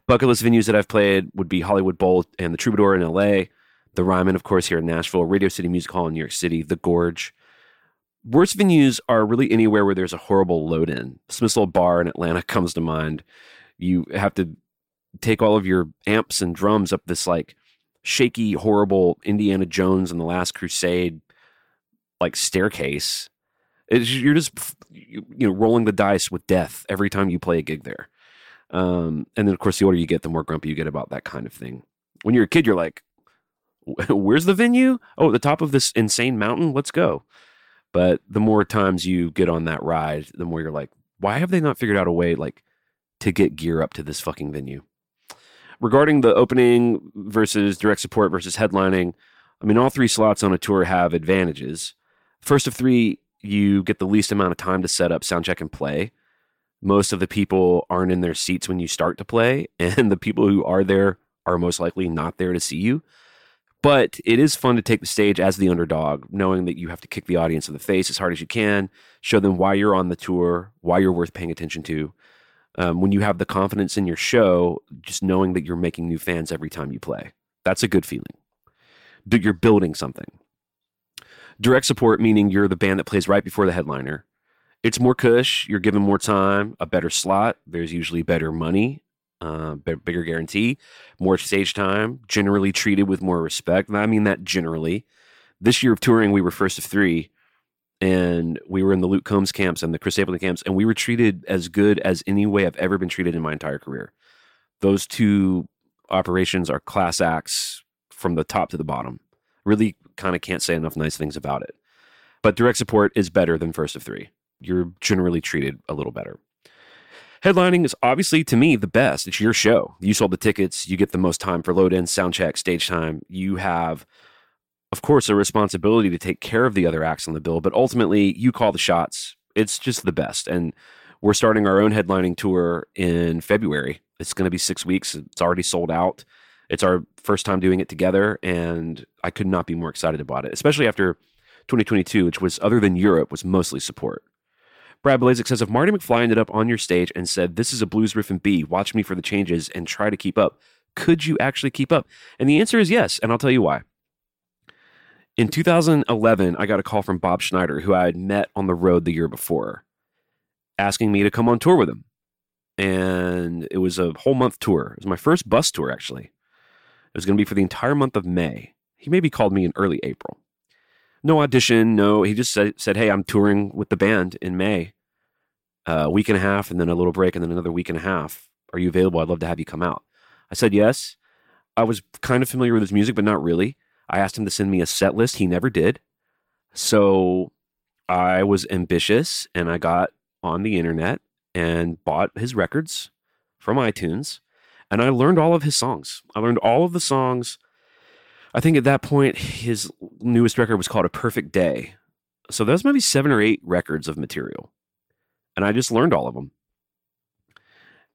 Bucket list venues that I've played would be Hollywood Bowl and the Troubadour in LA, the Ryman, of course, here in Nashville, Radio City Music Hall in New York City, the Gorge. Worst venues are really anywhere where there's a horrible load in. Smith's Olde Bar in Atlanta <laughs> comes to mind. You have to take all of your amps and drums up this like shaky, horrible Indiana Jones and the Last Crusade like staircase. It's, you're just you know rolling the dice with death every time you play a gig there. Um, and then of course the older you get, the more grumpy you get about that kind of thing. When you're a kid, you're like, <laughs> "Where's the venue? Oh, the top of this insane mountain. Let's go." But the more times you get on that ride, the more you're like, "Why have they not figured out a way like to get gear up to this fucking venue?" Regarding the opening versus direct support versus headlining, I mean, all three slots on a tour have advantages. First of three, you get the least amount of time to set up, sound check, and play. Most of the people aren't in their seats when you start to play, <laughs> and the people who are there are most likely not there to see you. But it is fun to take the stage as the underdog, knowing that you have to kick the audience in the face as hard as you can, show them why you're on the tour, why you're worth paying attention to. Um, when you have the confidence in your show, just knowing that you're making new fans every time you play, that's a good feeling. That you're building something. Direct support, meaning you're the band that plays right before the headliner. It's more cush. You're given more time, a better slot. There's usually better money, uh, bigger guarantee, more stage time. Generally treated with more respect. And I mean that generally. This year of touring, we were first of three, and we were in the Luke Combs camps and the Chris Stapleton camps, and we were treated as good as any way I've ever been treated in my entire career. Those two operations are class acts from the top to the bottom. Really, kind of can't say enough nice things about it. But direct support is better than first of three you're generally treated a little better. Headlining is obviously to me the best. It's your show. You sold the tickets. You get the most time for load in, sound check, stage time. You have, of course, a responsibility to take care of the other acts on the bill, but ultimately you call the shots. It's just the best. And we're starting our own headlining tour in February. It's going to be six weeks. It's already sold out. It's our first time doing it together, and I could not be more excited about it, especially after 2022, which was other than Europe, was mostly support. Brad Blazek says if Marty McFly ended up on your stage and said, This is a blues riff and B, watch me for the changes and try to keep up, could you actually keep up? And the answer is yes, and I'll tell you why. In 2011, I got a call from Bob Schneider, who I had met on the road the year before, asking me to come on tour with him. And it was a whole month tour. It was my first bus tour, actually. It was going to be for the entire month of May. He maybe called me in early April no audition, no. He just said, said, "Hey, I'm touring with the band in May, uh, a week and a half, and then a little break, and then another week and a half. Are you available? I'd love to have you come out." I said yes. I was kind of familiar with his music, but not really. I asked him to send me a set list. He never did. So I was ambitious and I got on the internet and bought his records from iTunes and I learned all of his songs. I learned all of the songs. I think at that point, his newest record was called A Perfect Day. So there's maybe seven or eight records of material. And I just learned all of them.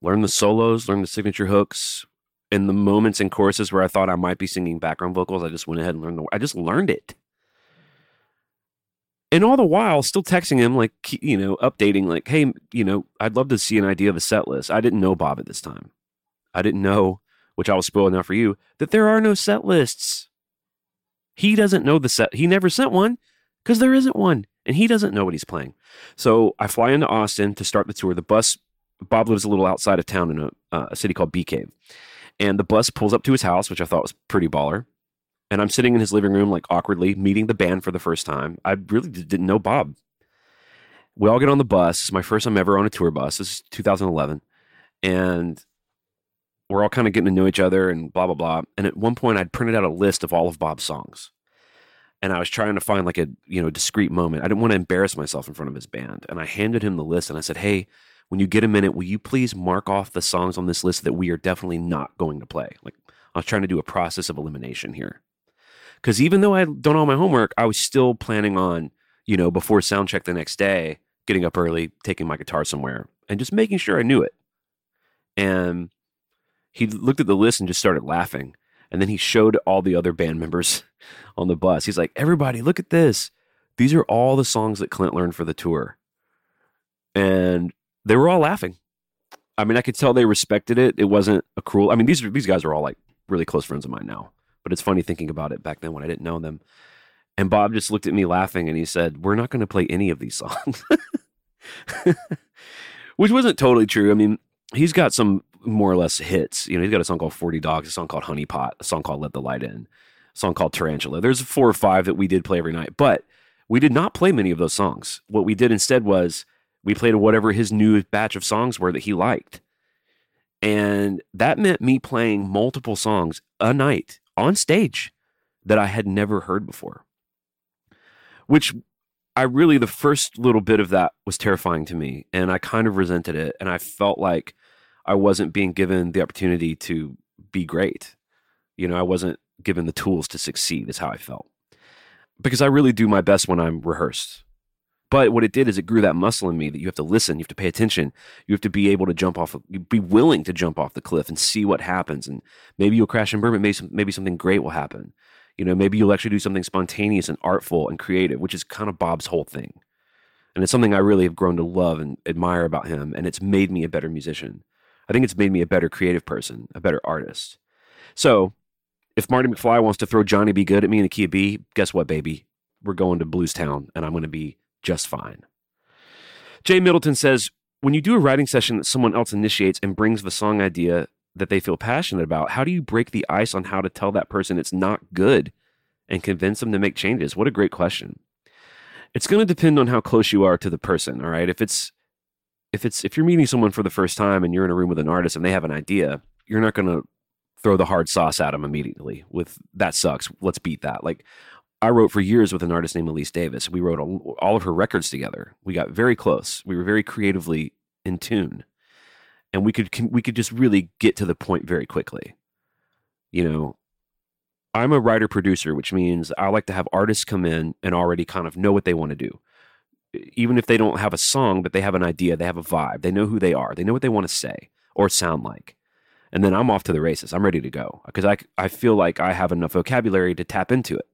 Learned the solos, learned the signature hooks. In the moments and choruses where I thought I might be singing background vocals, I just went ahead and learned the I just learned it. And all the while, still texting him, like, you know, updating, like, hey, you know, I'd love to see an idea of a set list. I didn't know Bob at this time. I didn't know, which I will spoil now for you, that there are no set lists. He doesn't know the set. He never sent one because there isn't one, and he doesn't know what he's playing. So I fly into Austin to start the tour. The bus, Bob lives a little outside of town in a, uh, a city called Bee Cave, and the bus pulls up to his house, which I thought was pretty baller. And I'm sitting in his living room, like awkwardly meeting the band for the first time. I really didn't know Bob. We all get on the bus. It's my first time ever on a tour bus. This is 2011, and we're all kind of getting to know each other and blah blah blah. And at one point, I'd printed out a list of all of Bob's songs, and I was trying to find like a you know discreet moment. I didn't want to embarrass myself in front of his band, and I handed him the list and I said, "Hey, when you get a minute, will you please mark off the songs on this list that we are definitely not going to play?" Like I was trying to do a process of elimination here, because even though I had done all my homework, I was still planning on you know before sound check the next day, getting up early, taking my guitar somewhere, and just making sure I knew it. And he looked at the list and just started laughing. And then he showed all the other band members <laughs> on the bus. He's like, Everybody, look at this. These are all the songs that Clint learned for the tour. And they were all laughing. I mean, I could tell they respected it. It wasn't a cruel. I mean, these these guys are all like really close friends of mine now. But it's funny thinking about it back then when I didn't know them. And Bob just looked at me laughing and he said, We're not going to play any of these songs. <laughs> Which wasn't totally true. I mean, he's got some more or less hits. You know, he's got a song called 40 Dogs, a song called Honey Pot, a song called Let the Light In, a song called Tarantula. There's four or five that we did play every night, but we did not play many of those songs. What we did instead was we played whatever his new batch of songs were that he liked. And that meant me playing multiple songs a night on stage that I had never heard before. Which I really, the first little bit of that was terrifying to me. And I kind of resented it. And I felt like I wasn't being given the opportunity to be great. You know, I wasn't given the tools to succeed, is how I felt. Because I really do my best when I'm rehearsed. But what it did is it grew that muscle in me that you have to listen, you have to pay attention, you have to be able to jump off, be willing to jump off the cliff and see what happens. And maybe you'll crash and burn, but maybe, maybe something great will happen. You know, maybe you'll actually do something spontaneous and artful and creative, which is kind of Bob's whole thing. And it's something I really have grown to love and admire about him. And it's made me a better musician. I think it's made me a better creative person, a better artist. So if Marty McFly wants to throw Johnny B. Goode at me in the key of B, guess what, baby? We're going to Blues Town and I'm going to be just fine. Jay Middleton says, when you do a writing session that someone else initiates and brings the song idea that they feel passionate about, how do you break the ice on how to tell that person it's not good and convince them to make changes? What a great question. It's going to depend on how close you are to the person, all right? If it's if it's if you're meeting someone for the first time and you're in a room with an artist and they have an idea, you're not going to throw the hard sauce at them immediately with that sucks. Let's beat that. Like I wrote for years with an artist named Elise Davis. We wrote all, of her records together. We got very close. We were very creatively in tune, and we could we could just really get to the point very quickly. You know, I'm a writer producer, which means I like to have artists come in and already kind of know what they want to do. Even if they don't have a song, but they have an idea, they have a vibe, they know who they are, they know what they want to say or sound like. And then I'm off to the races. I'm ready to go because I, I feel like I have enough vocabulary to tap into it.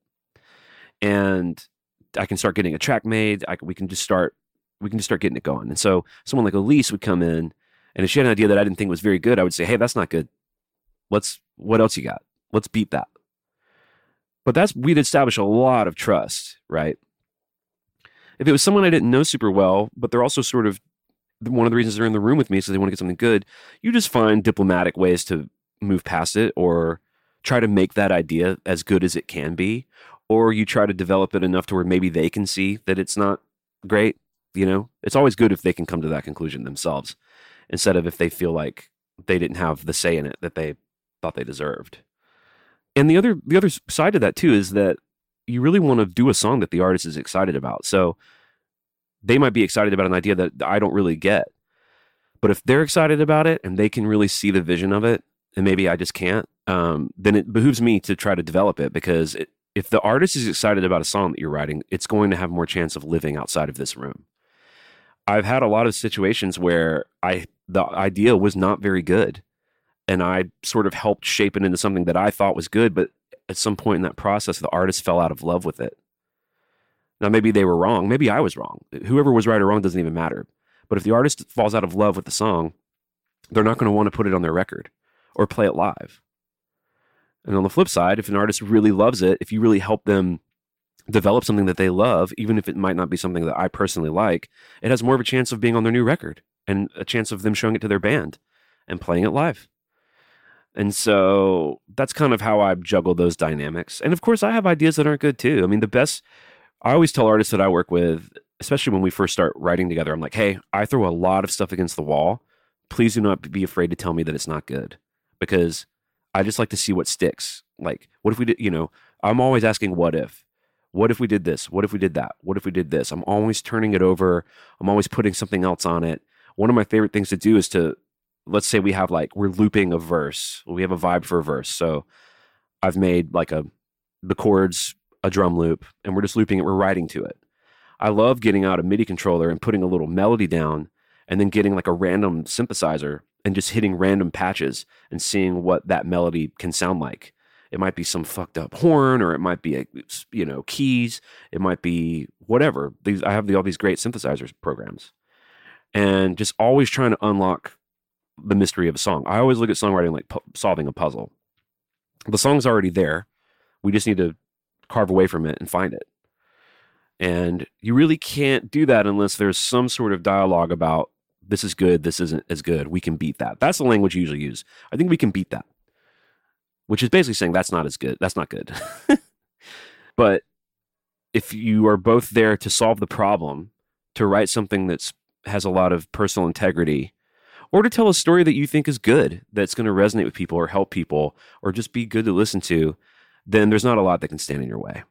And I can start getting a track made. I, we can just start we can just start getting it going. And so someone like Elise would come in, and if she had an idea that I didn't think was very good, I would say, "Hey, that's not good. Let's what else you got? Let's beat that." But that's we'd establish a lot of trust, right? If it was someone I didn't know super well, but they're also sort of one of the reasons they're in the room with me, so they want to get something good, you just find diplomatic ways to move past it or try to make that idea as good as it can be, or you try to develop it enough to where maybe they can see that it's not great. You know, it's always good if they can come to that conclusion themselves instead of if they feel like they didn't have the say in it that they thought they deserved. and the other the other side of that too is that you really want to do a song that the artist is excited about. So they might be excited about an idea that I don't really get. But if they're excited about it and they can really see the vision of it, and maybe I just can't, um, then it behooves me to try to develop it because it, if the artist is excited about a song that you're writing, it's going to have more chance of living outside of this room. I've had a lot of situations where I the idea was not very good, and I sort of helped shape it into something that I thought was good, but at some point in that process, the artist fell out of love with it. Now, maybe they were wrong. Maybe I was wrong. Whoever was right or wrong doesn't even matter. But if the artist falls out of love with the song, they're not going to want to put it on their record or play it live. And on the flip side, if an artist really loves it, if you really help them develop something that they love, even if it might not be something that I personally like, it has more of a chance of being on their new record and a chance of them showing it to their band and playing it live. And so that's kind of how I juggle those dynamics. And of course, I have ideas that aren't good too. I mean, the best, I always tell artists that I work with, especially when we first start writing together, I'm like, hey, I throw a lot of stuff against the wall. Please do not be afraid to tell me that it's not good because I just like to see what sticks. Like, what if we did, you know, I'm always asking, what if? What if we did this? What if we did that? What if we did this? I'm always turning it over. I'm always putting something else on it. One of my favorite things to do is to, let's say we have like, we're looping a verse. We have a vibe for a verse. So I've made like a, the chords, a drum loop, and we're just looping it. We're writing to it. I love getting out a MIDI controller and putting a little melody down and then getting like a random synthesizer and just hitting random patches and seeing what that melody can sound like. It might be some fucked up horn, or it might be a, you know keys. It might be whatever. These I have the, all these great synthesizers programs, and just always trying to unlock the mystery of a song. I always look at songwriting like pu- solving a puzzle. The song's already there. We just need to carve away from it and find it. And you really can't do that unless there's some sort of dialogue about this is good, this isn't as good. We can beat that. That's the language you usually use. I think we can beat that, which is basically saying that's not as good. That's not good. <laughs> but if you are both there to solve the problem, to write something that's has a lot of personal integrity, or to tell a story that you think is good, that's going to resonate with people or help people, or just be good to listen to, then there's not a lot that can stand in your way.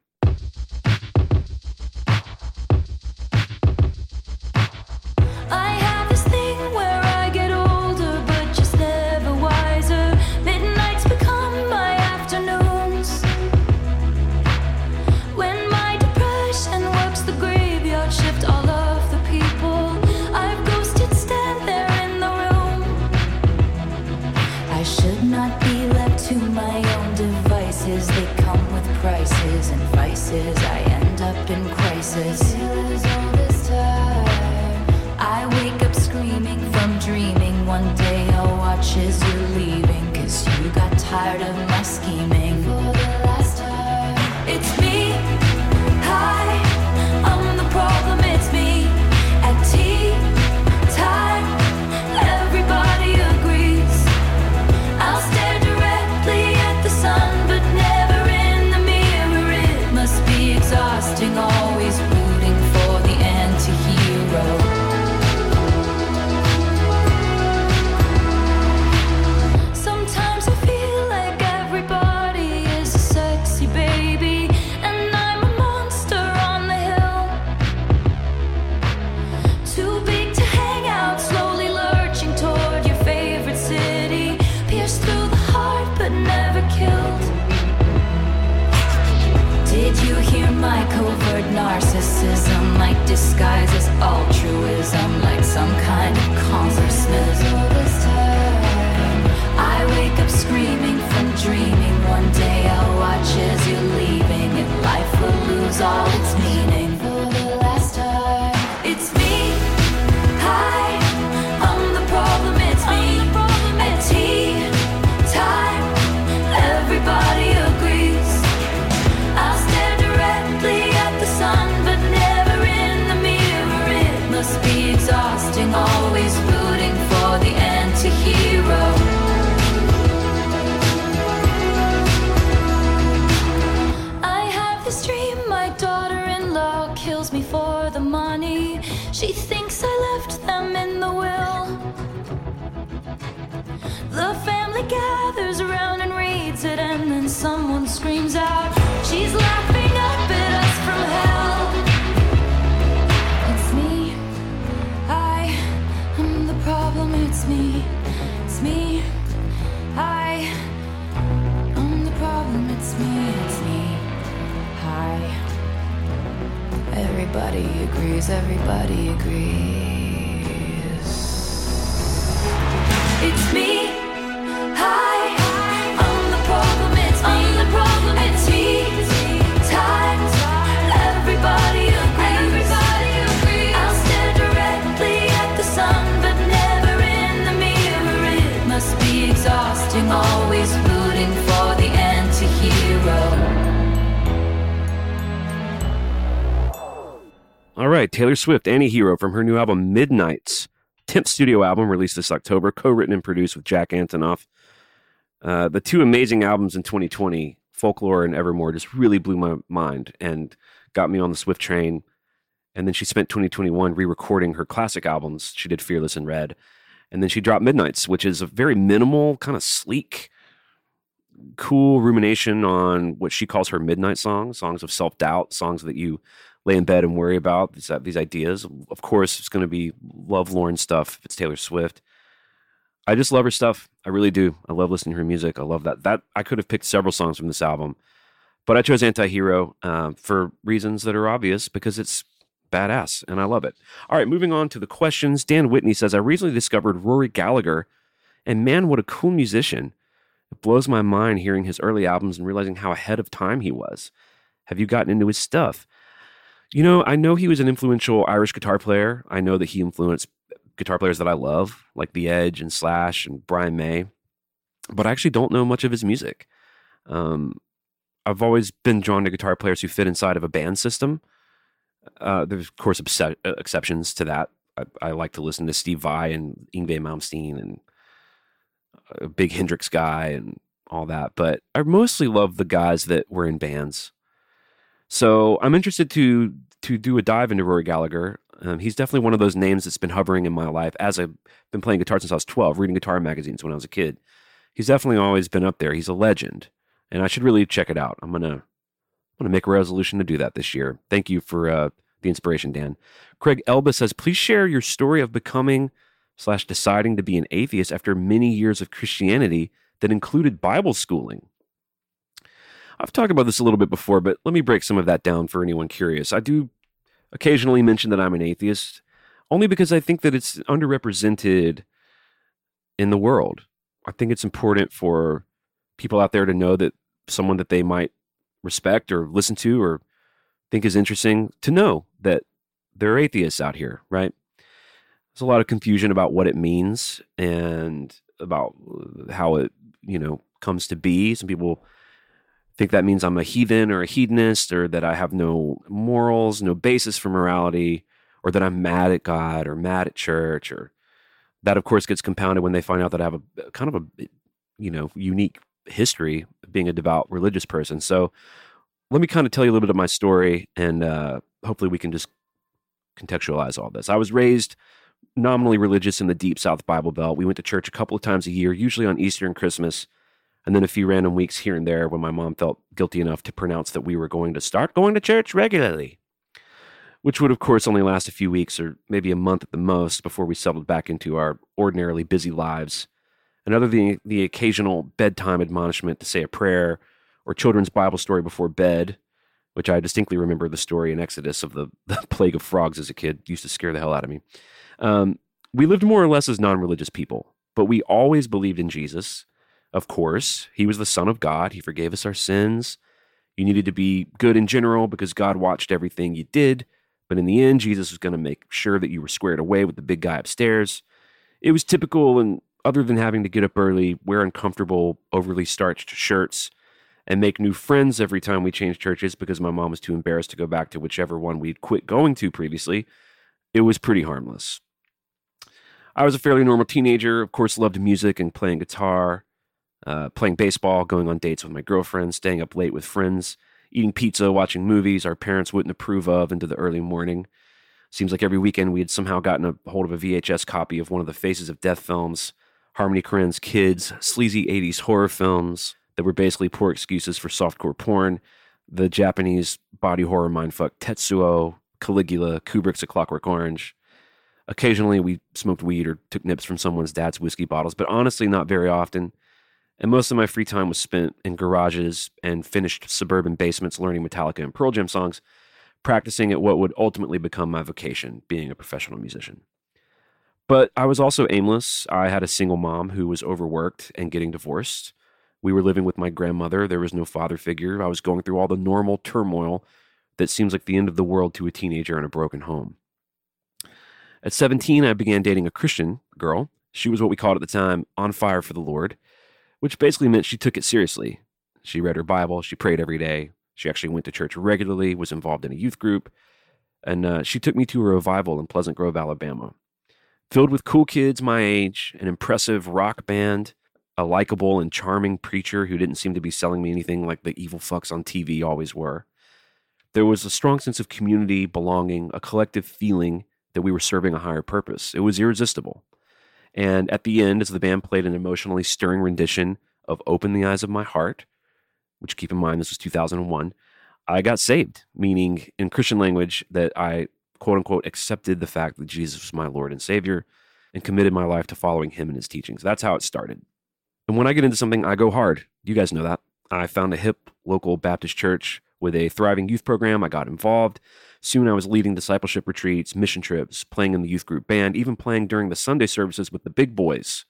Everybody agrees. Right, Taylor Swift, Anti-Hero from her new album Midnights, 10th studio album released this October, co-written and produced with Jack Antonoff. Uh, the two amazing albums in 2020, Folklore and Evermore, just really blew my mind and got me on the Swift train. And then she spent 2021 re-recording her classic albums. She did Fearless and Red, and then she dropped Midnights, which is a very minimal, kind of sleek, cool rumination on what she calls her midnight songs, songs of self-doubt, songs that you lay in bed and worry about these, these ideas. Of course, it's going to be lovelorn stuff if it's Taylor Swift. I just love her stuff. I really do. I love listening to her music. I love that. That I could have picked several songs from this album, but I chose Anti-Hero uh, for reasons that are obvious because it's badass and I love it. All right, moving on to the questions. Dan Whitney says, I recently discovered Rory Gallagher, and man, what a cool musician. It blows my mind hearing his early albums and realizing how ahead of time he was. Have you gotten into his stuff? You know, I know he was an influential Irish guitar player. I know that he influenced guitar players that I love, like The Edge and Slash and Brian May, but I actually don't know much of his music. Um, I've always been drawn to guitar players who fit inside of a band system. Uh, there's, of course, obse- uh, exceptions to that. I, I like to listen to Steve Vai and Yngwie Malmsteen and a big Hendrix guy and all that, but I mostly love the guys that were in bands. So I'm interested to to do a dive into Rory Gallagher. Um, he's definitely one of those names that's been hovering in my life as I've been playing guitar since I was 12, reading guitar magazines when I was a kid. He's definitely always been up there. He's a legend, and I should really check it out. I'm gonna I'm gonna make a resolution to do that this year. Thank you for uh, the inspiration, Dan. Craig Elba says, please share your story of becoming slash deciding to be an atheist after many years of Christianity that included Bible schooling. I've talked about this a little bit before, but let me break some of that down for anyone curious. I do occasionally mention that I'm an atheist, only because I think that it's underrepresented in the world. I think it's important for people out there to know that someone that they might respect or listen to or think is interesting to know that there are atheists out here, right? There's a lot of confusion about what it means and about how it, you know, comes to be. Some people think that means I'm a heathen or a hedonist or that I have no morals, no basis for morality, or that I'm mad at God or mad at church or that of course gets compounded when they find out that I have a kind of a you know unique history being a devout religious person. So let me kind of tell you a little bit of my story and uh, hopefully we can just contextualize all this. I was raised nominally religious in the deep South Bible Belt. We went to church a couple of times a year, usually on Easter and Christmas and then a few random weeks here and there when my mom felt guilty enough to pronounce that we were going to start going to church regularly, which would, of course, only last a few weeks or maybe a month at the most before we settled back into our ordinarily busy lives. And other than the, occasional bedtime admonishment to say a prayer or children's Bible story before bed, which I distinctly remember the story in Exodus of the, <laughs> the plague of frogs as a kid, used to scare the hell out of me. Um, we lived more or less as non religious people, but we always believed in Jesus of course. He was the Son of God. He forgave us our sins. You needed to be good in general because God watched everything you did. But in the end, Jesus was going to make sure that you were squared away with the big guy upstairs. It was typical, and other than having to get up early, wear uncomfortable, overly starched shirts, and make new friends every time we changed churches because my mom was too embarrassed to go back to whichever one we'd quit going to previously, it was pretty harmless. I was a fairly normal teenager, of course, loved music and playing guitar uh, playing baseball, going on dates with my girlfriend, staying up late with friends, eating pizza, watching movies our parents wouldn't approve of into the early morning. Seems like every weekend we had somehow gotten a hold of a VHS copy of one of the Faces of Death films, Harmony Korine's Kids, sleazy 80s horror films, that were basically poor excuses for softcore porn. The Japanese body horror mindfuck Tetsuo, Caligula, Kubrick's A Clockwork Orange. Occasionally, we smoked weed or took nips from someone's dad's whiskey bottles, but honestly, not very often. And most of my free time was spent in garages and finished suburban basements learning Metallica and Pearl Jam songs, practicing at what would ultimately become my vocation, being a professional musician. But I was also aimless. I had a single mom who was overworked and getting divorced. We were living with my grandmother. There was no father figure. I was going through all the normal turmoil that seems like the end of the world to a teenager in a broken home. At 17, I began dating a Christian girl. She was what we called at the time on fire for the Lord, which basically meant she took it seriously. She read her Bible, she prayed every day, she actually went to church regularly, was involved in a youth group, and uh, she took me to a revival in Pleasant Grove, Alabama. Filled with cool kids my age, an impressive rock band, a likable and charming preacher who didn't seem to be selling me anything like the evil fucks on TV always were. There was a strong sense of community, belonging, a collective feeling that we were serving a higher purpose. It was irresistible. And at the end, as the band played an emotionally stirring rendition of Open the Eyes of My Heart, which keep in mind this was 2001, I got saved, meaning in Christian language that I quote unquote accepted the fact that Jesus was my Lord and Savior and committed my life to following him and his teachings. That's how it started. And when I get into something, I go hard. You guys know that. I found a hip local Baptist church with a thriving youth program. I got involved. Soon I was leading discipleship retreats, mission trips, playing in the youth group band, even playing during the Sunday services with the big boys.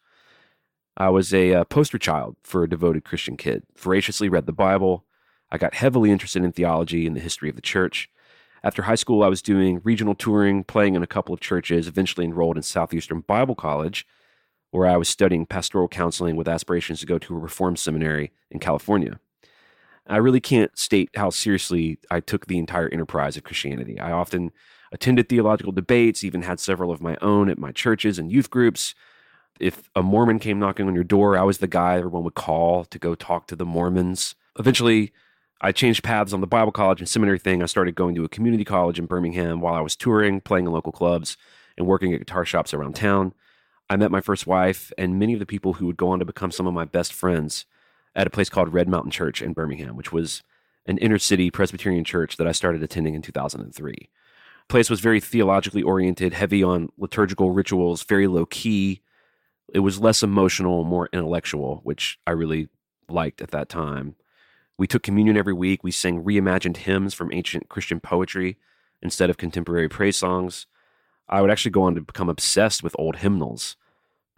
I was a uh, poster child for a devoted Christian kid, voraciously read the Bible. I got heavily interested in theology and the history of the church. After high school, I was doing regional touring, playing in a couple of churches, eventually enrolled in Southeastern Bible College, where I was studying pastoral counseling with aspirations to go to a reform seminary in California. I really can't state how seriously I took the entire enterprise of Christianity. I often attended theological debates, even had several of my own at my churches and youth groups. If a Mormon came knocking on your door, I was the guy everyone would call to go talk to the Mormons. Eventually, I changed paths on the Bible college and seminary thing. I started going to a community college in Birmingham while I was touring, playing in local clubs, and working at guitar shops around town. I met my first wife and many of the people who would go on to become some of my best friends at a place called Red Mountain Church in Birmingham, which was an inner city Presbyterian church that I started attending in 2003. The place was very theologically oriented, heavy on liturgical rituals, very low key. It was less emotional, more intellectual, which I really liked at that time. We took communion every week. We sang reimagined hymns from ancient Christian poetry instead of contemporary praise songs. I would actually go on to become obsessed with old hymnals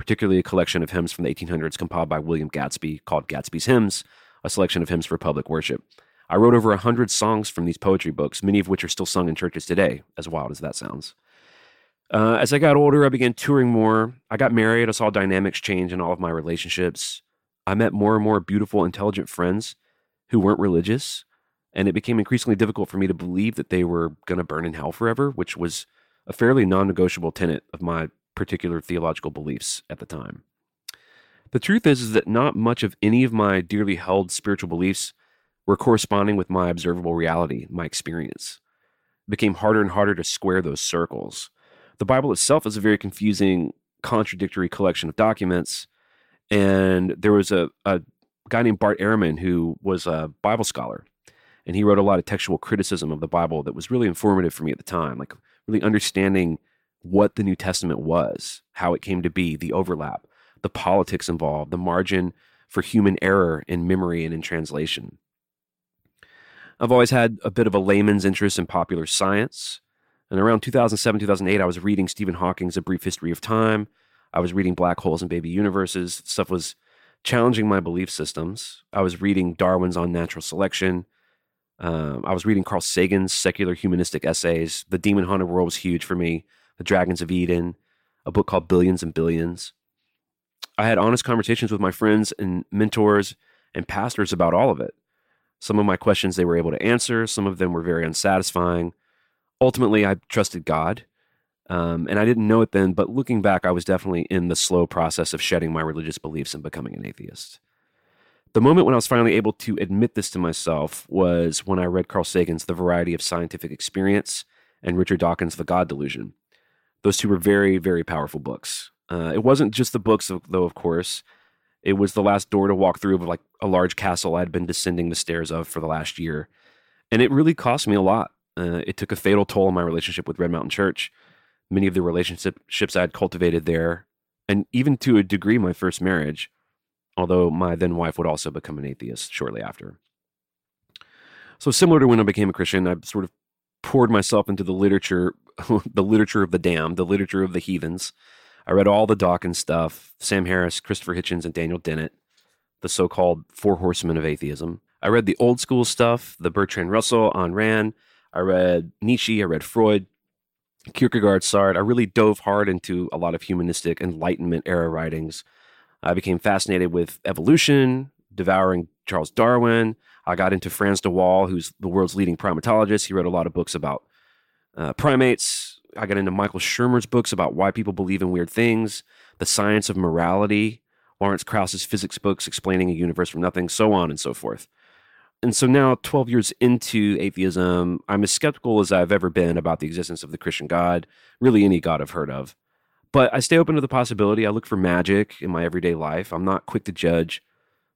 particularly a collection of hymns from the 1800s compiled by William Gadsby called Gadsby's Hymns, a selection of hymns for public worship. I wrote over a hundred songs from these poetry books, many of which are still sung in churches today, as wild as that sounds. Uh, as I got older, I began touring more. I got married. I saw dynamics change in all of my relationships. I met more and more beautiful, intelligent friends who weren't religious, and it became increasingly difficult for me to believe that they were going to burn in hell forever, which was a fairly non negotiable tenet of my particular theological beliefs at the time. The truth is, is that not much of any of my dearly held spiritual beliefs were corresponding with my observable reality, my experience. It became harder and harder to square those circles. The Bible itself is a very confusing, contradictory collection of documents. And there was a, a guy named Bart Ehrman who was a Bible scholar. And he wrote a lot of textual criticism of the Bible that was really informative for me at the time, like really understanding what the New Testament was, how it came to be, the overlap, the politics involved, the margin for human error in memory and in translation. I've always had a bit of a layman's interest in popular science. And around 2007, 2008, I was reading Stephen Hawking's A Brief History of Time. I was reading Black Holes and Baby Universes. Stuff was challenging my belief systems. I was reading Darwin's On Natural Selection. Um, I was reading Carl Sagan's secular humanistic essays. The Demon Haunted World was huge for me. The Dragons of Eden, a book called Billions and Billions. I had honest conversations with my friends and mentors and pastors about all of it. Some of my questions they were able to answer, some of them were very unsatisfying. Ultimately, I trusted God. Um, and I didn't know it then, but looking back, I was definitely in the slow process of shedding my religious beliefs and becoming an atheist. The moment when I was finally able to admit this to myself was when I read Carl Sagan's The Variety of Scientific Experience and Richard Dawkins' The God Delusion. Those two were very, very powerful books. Uh, it wasn't just the books, though, of course. It was the last door to walk through of like a large castle I'd been descending the stairs of for the last year. And it really cost me a lot. Uh, it took a fatal toll on my relationship with Red Mountain Church, many of the relationships I'd cultivated there, and even to a degree, my first marriage, although my then wife would also become an atheist shortly after. So, similar to when I became a Christian, I sort of poured myself into the literature, <laughs> the literature of the damned, the literature of the heathens. I read all the Dawkins stuff, Sam Harris, Christopher Hitchens, and Daniel Dennett, the so called Four Horsemen of Atheism. I read the old school stuff, the Bertrand Russell, Ayn Rand. I read Nietzsche, I read Freud, Kierkegaard, Sartre. I really dove hard into a lot of humanistic Enlightenment era writings. I became fascinated with evolution, devouring Charles Darwin. I got into Frans de Waal, who's the world's leading primatologist. He wrote a lot of books about uh, primates. I got into Michael Shermer's books about why people believe in weird things, the science of morality, Lawrence Krauss's physics books explaining a universe from nothing, so on and so forth. And so now, 12 years into atheism, I'm as skeptical as I've ever been about the existence of the Christian God, really any God I've heard of. But I stay open to the possibility. I look for magic in my everyday life. I'm not quick to judge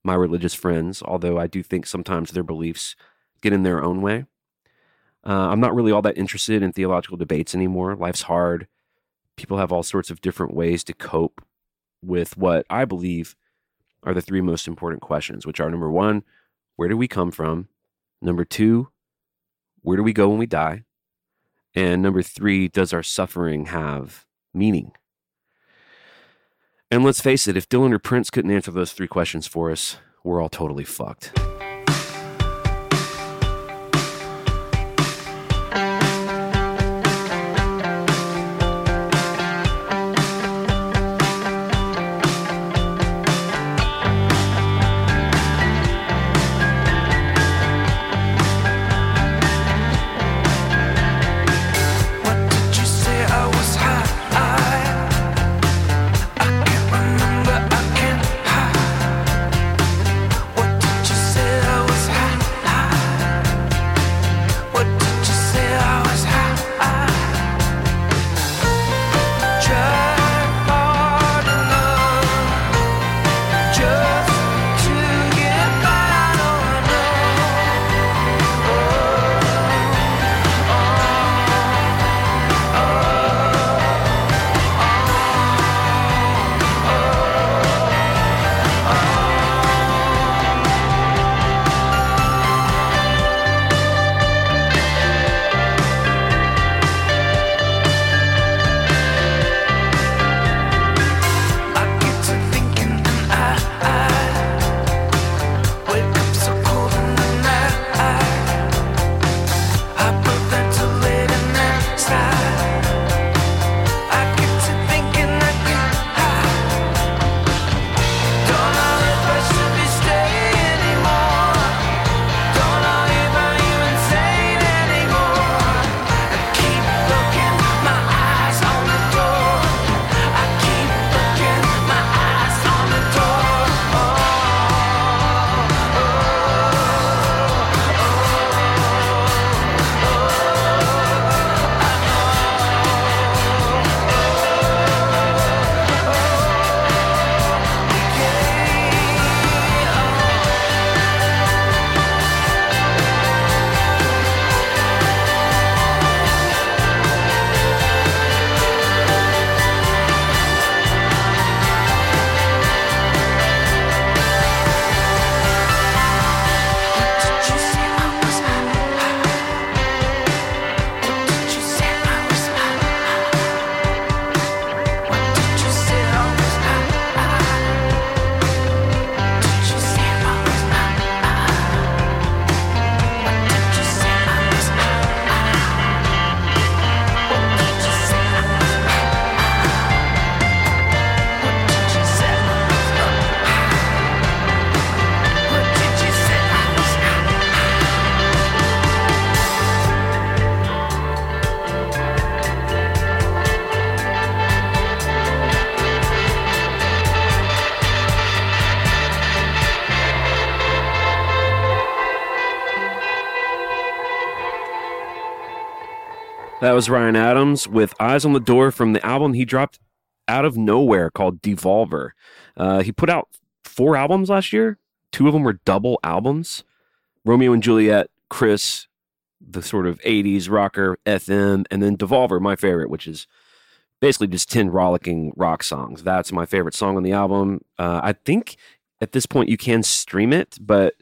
my religious friends, although I do think sometimes their beliefs get in their own way. Uh, I'm not really all that interested in theological debates anymore. Life's hard. People have all sorts of different ways to cope with what I believe are the three most important questions, which are number one, where do we come from? Number two, where do we go when we die? And number three, does our suffering have meaning? And let's face it, if Dylan or Prince couldn't answer those three questions for us, we're all totally fucked. Was Ryan Adams with Eyes on the Door from the album he dropped out of nowhere called Devolver. Uh, he put out four albums last year. Two of them were double albums. Romeo and Juliet, Chris, the sort of 80s rocker, FM, and then Devolver, my favorite, which is basically just 10 rollicking rock songs. That's my favorite song on the album. Uh, I think at this point you can stream it, but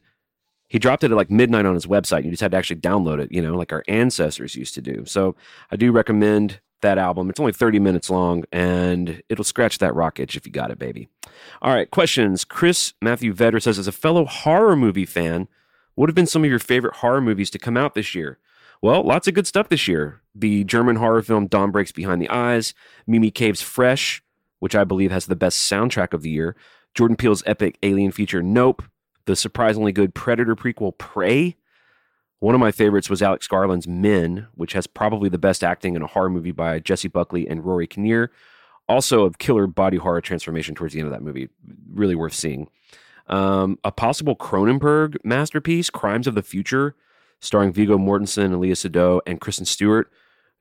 he dropped it at like midnight on his website. You just had to actually download it, you know, like our ancestors used to do. So I do recommend that album. It's only 30 minutes long and it'll scratch that rock itch if you got it, baby. All right, questions. Chris Matthew Vedder says, as a fellow horror movie fan, what have been some of your favorite horror movies to come out this year? Well, lots of good stuff this year. The German horror film Dawn Breaks Behind the Eyes, Mimi Cave's Fresh, which I believe has the best soundtrack of the year, Jordan Peele's epic alien feature Nope, the surprisingly good Predator prequel Prey. One of my favorites was Alex Garland's Men, which has probably the best acting in a horror movie by Jessie Buckley and Rory Kinnear. Also, a killer body horror transformation towards the end of that movie. Really worth seeing. Um, a possible Cronenberg masterpiece, Crimes of the Future, starring Viggo Mortensen, Léa Seydoux, and Kristen Stewart.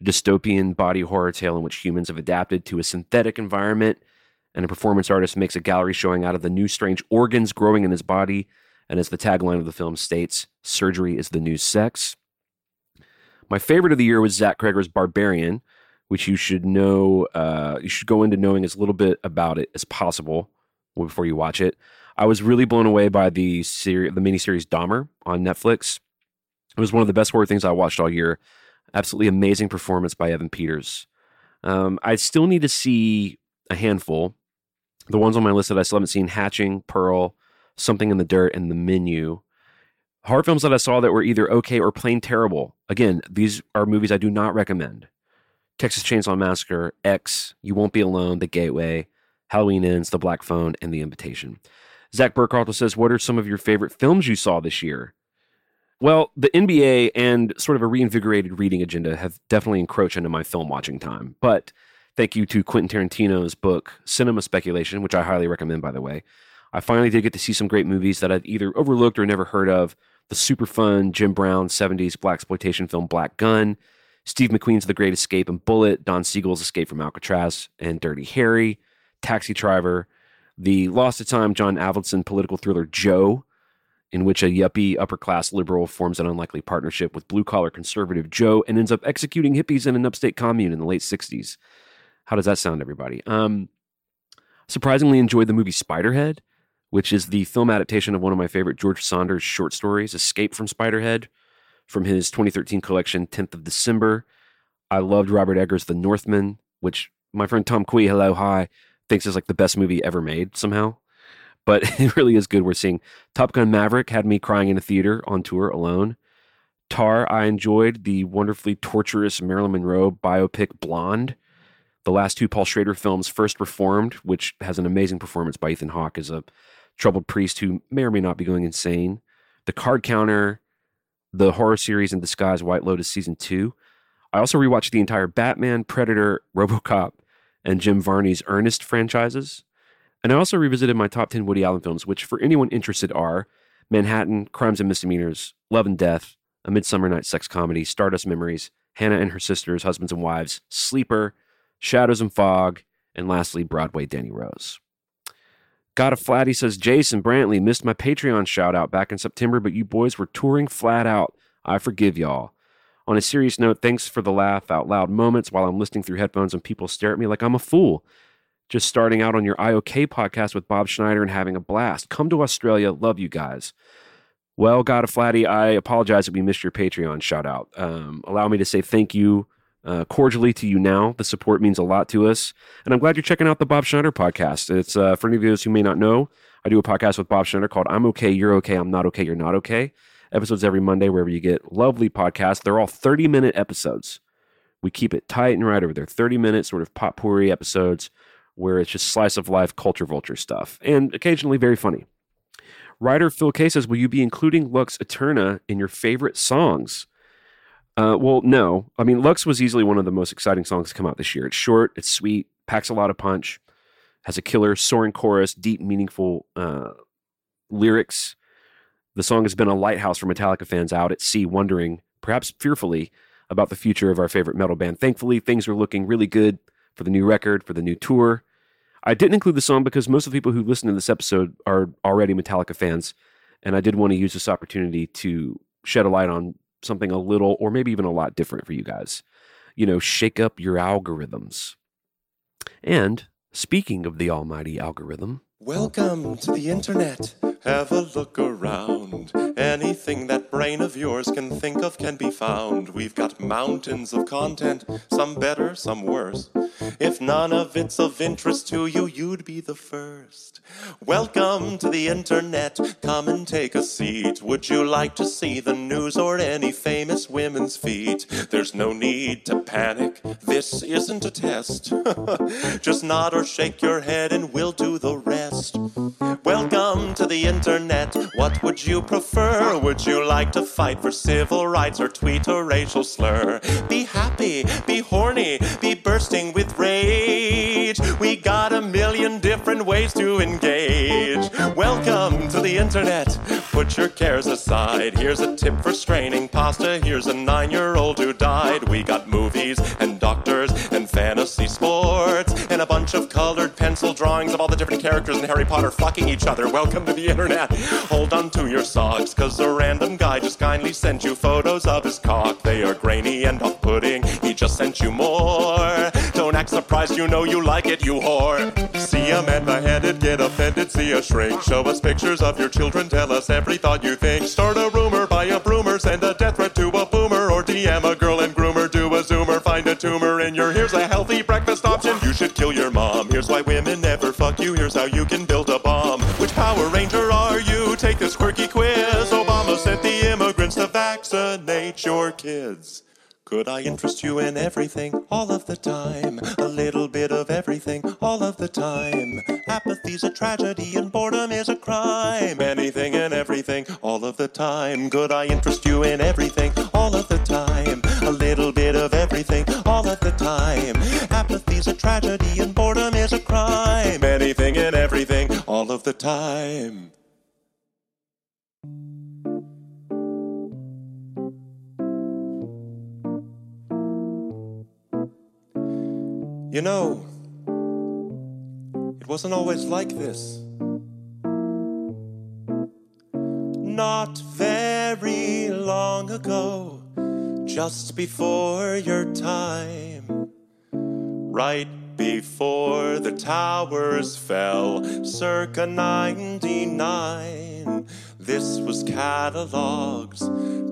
A dystopian body horror tale in which humans have adapted to a synthetic environment, and a performance artist makes a gallery showing out of the new strange organs growing in his body. And as the tagline of the film states, surgery is the new sex. My favorite of the year was Zach Cregger's Barbarian, which you should know. Uh, you should go into knowing as little bit about it as possible before you watch it. I was really blown away by the series, the miniseries Dahmer on Netflix. It was one of the best horror things I watched all year. Absolutely amazing performance by Evan Peters. Um, I still need to see a handful. The ones on my list that I still haven't seen: Hatching, Pearl, Something in the Dirt, and The Menu. Horror films that I saw that were either okay or plain terrible. Again, these are movies I do not recommend. Texas Chainsaw Massacre, X, You Won't Be Alone, The Gateway, Halloween Ends, The Black Phone, and The Invitation. Zach Burkhalter says, What are some of your favorite films you saw this year? Well, the NBA and sort of a reinvigorated reading agenda have definitely encroached into my film watching time. But thank you to Quentin Tarantino's book, Cinema Speculation, which I highly recommend, by the way. I finally did get to see some great movies that I'd either overlooked or never heard of. The super fun Jim Brown 70s black exploitation film Black Gunn, Steve McQueen's The Great Escape and Bullitt, Don Siegel's Escape from Alcatraz and Dirty Harry, Taxi Driver, the Lost to Time John Avildsen political thriller Joe, in which a yuppie upper class liberal forms an unlikely partnership with blue collar conservative Joe and ends up executing hippies in an upstate commune in the late 60s. How does that sound, everybody? Um, surprisingly enjoyed the movie Spiderhead, which is the film adaptation of one of my favorite George Saunders short stories, Escape from Spiderhead, from his 2013 collection, 10th of December. I loved Robert Eggers' The Northman, which my friend Tom Quee, hello, hi, thinks is like the best movie ever made somehow. But <laughs> it really is good. We're seeing Top Gun Maverick had me crying in a theater on tour alone. Tar, I enjoyed the wonderfully torturous Marilyn Monroe biopic Blonde. The last two Paul Schrader films, First Reformed, which has an amazing performance by Ethan Hawke as a troubled priest who may or may not be going insane. The Card Counter, the horror series in disguise, White Lotus season two. I also rewatched the entire Batman, Predator, RoboCop, and Jim Varney's Ernest franchises. And I also revisited my top 10 Woody Allen films, which for anyone interested are Manhattan, Crimes and Misdemeanors, Love and Death, A Midsummer Night Sex Comedy, Stardust Memories, Hannah and Her Sisters, Husbands and Wives, Sleeper, Shadows and Fog, and lastly, Broadway Danny Rose. Got a flat. He says, Jason Brantley missed my Patreon shout out back in September, but you boys were touring flat out. I forgive y'all. On a serious note, thanks for the laugh out loud moments while I'm listening through headphones and people stare at me like I'm a fool. Just starting out on your IOK podcast with Bob Schneider and having a blast. Come to Australia. Love you guys. Well, God a Flatty, I apologize if we missed your Patreon shout out. Um, allow me to say thank you uh, cordially to you now. The support means a lot to us. And I'm glad you're checking out the Bob Schneider podcast. It's uh, for any of those who may not know, I do a podcast with Bob Schneider called I'm Okay, You're Okay, I'm Not Okay, You're Not Okay. Episodes every Monday, wherever you get lovely podcasts. They're all 30 minute episodes. We keep it tight and right over there. 30 minute sort of potpourri episodes where it's just slice of life, culture vulture stuff, and occasionally very funny. Writer Phil K says, Will you be including Lux Æterna in your favorite songs? Uh, well, no. I mean, Lux was easily one of the most exciting songs to come out this year. It's short, it's sweet, packs a lot of punch, has a killer soaring chorus, deep, meaningful uh, lyrics. The song has been a lighthouse for Metallica fans out at sea, wondering, perhaps fearfully, about the future of our favorite metal band. Thankfully, things are looking really good for the new record, for the new tour. I didn't include the song because most of the people who listen to this episode are already Metallica fans, and I did want to use this opportunity to shed a light on something a little, or maybe even a lot different for you guys. You know, shake up your algorithms. And speaking of the almighty algorithm, Welcome to the internet. Have a look around. Anything that brain of yours can think of can be found. We've got mountains of content, some better, some worse. If none of it's of interest to you, you'd be the first. Welcome to the internet. Come and take a seat. Would you like to see the news or any famous women's feet? There's no need to panic. This isn't a test. <laughs> Just nod or shake your head and we'll do the rest. Welcome to the internet. What would you prefer? Would you like to fight for civil rights or tweet a racial slur? Be happy, be horny, be bursting with rage. We got a million different ways to engage engaged. Welcome to the internet. Put your cares aside. Here's a tip for straining pasta. Here's a nine year old who died. We got movies and doctors and fantasy sports and a bunch of colored pencil drawings of all the different characters in Harry Potter fucking each other. Welcome to the internet. Hold on to your socks, cause a random guy just kindly sent you photos of his cock. They are grainy and off putting. He just sent you more. Don't act surprised, you know you like it, you whore. See a man beheaded, get offended, see a shrink. Show us pictures of your children, tell us every thought you think. Start a rumor, buy a broomer, send a death threat to a boomer, or DM a girl and groomer, do a zoomer, find a tumor in your. Here's a healthy breakfast option. You should kill your mom. Here's why women never fuck you. Here's how you can build a bomb. Which Power Ranger are you? Take this quirky quiz. Obama sent the immigrants to vaccinate your kids. Could I interest you in everything all of the time? A little bit of everything all of the time. Apathy's a tragedy and boredom is a crime. Anything and everything all of the time. Could I interest you in everything all of the time? A little bit of everything all of the time. Apathy's a tragedy and boredom is a crime. Anything and everything all of the time. You know, it wasn't always like this. Not very long ago, just before your time, right before the towers fell, circa 99. This was catalogs,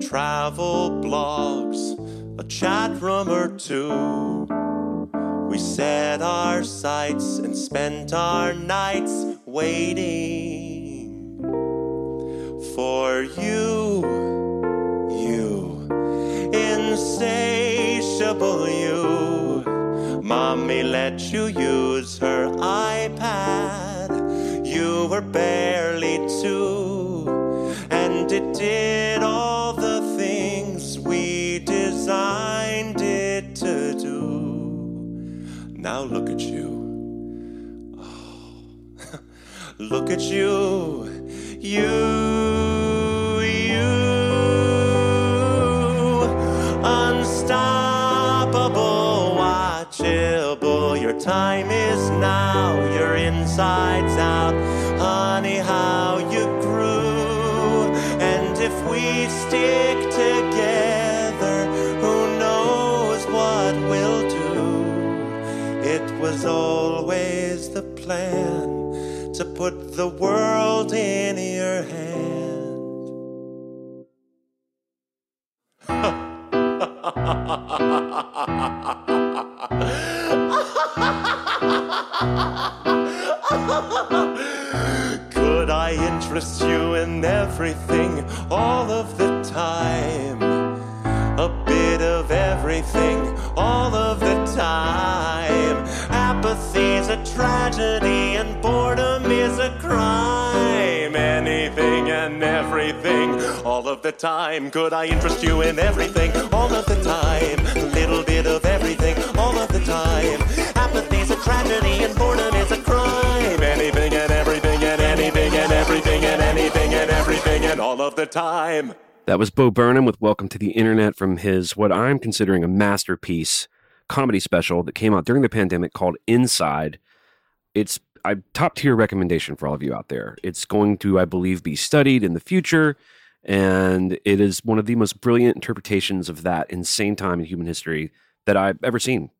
travel blogs, a chat room or two. We set our sights and spent our nights waiting for you, you, insatiable you. Mommy let you use her iPad. Look at you. You, you. Unstoppable, watchable. Your time is now. Your insides out. Honey, how you grew. And if we stick together, who knows what we'll do? It was always put the world in your hand. <laughs> Could I interest you in everything all of the time? A bit of everything all of the time. Apathy's a tragedy and boredom is a crime. Anything and everything all of the time. Could I interest you in everything all of the time? A little bit of everything all of the time. Apathy's a tragedy and boredom is a crime. Anything and everything and anything and everything and anything and everything and all of the time. That was Bo Burnham with Welcome to the Internet from his, what I'm considering a masterpiece comedy special that came out during the pandemic called Inside. it's a top tier recommendation for all of you out there. It's going to, I believe, be studied in the future, and it is one of the most brilliant interpretations of that insane time in human history that I've ever seen.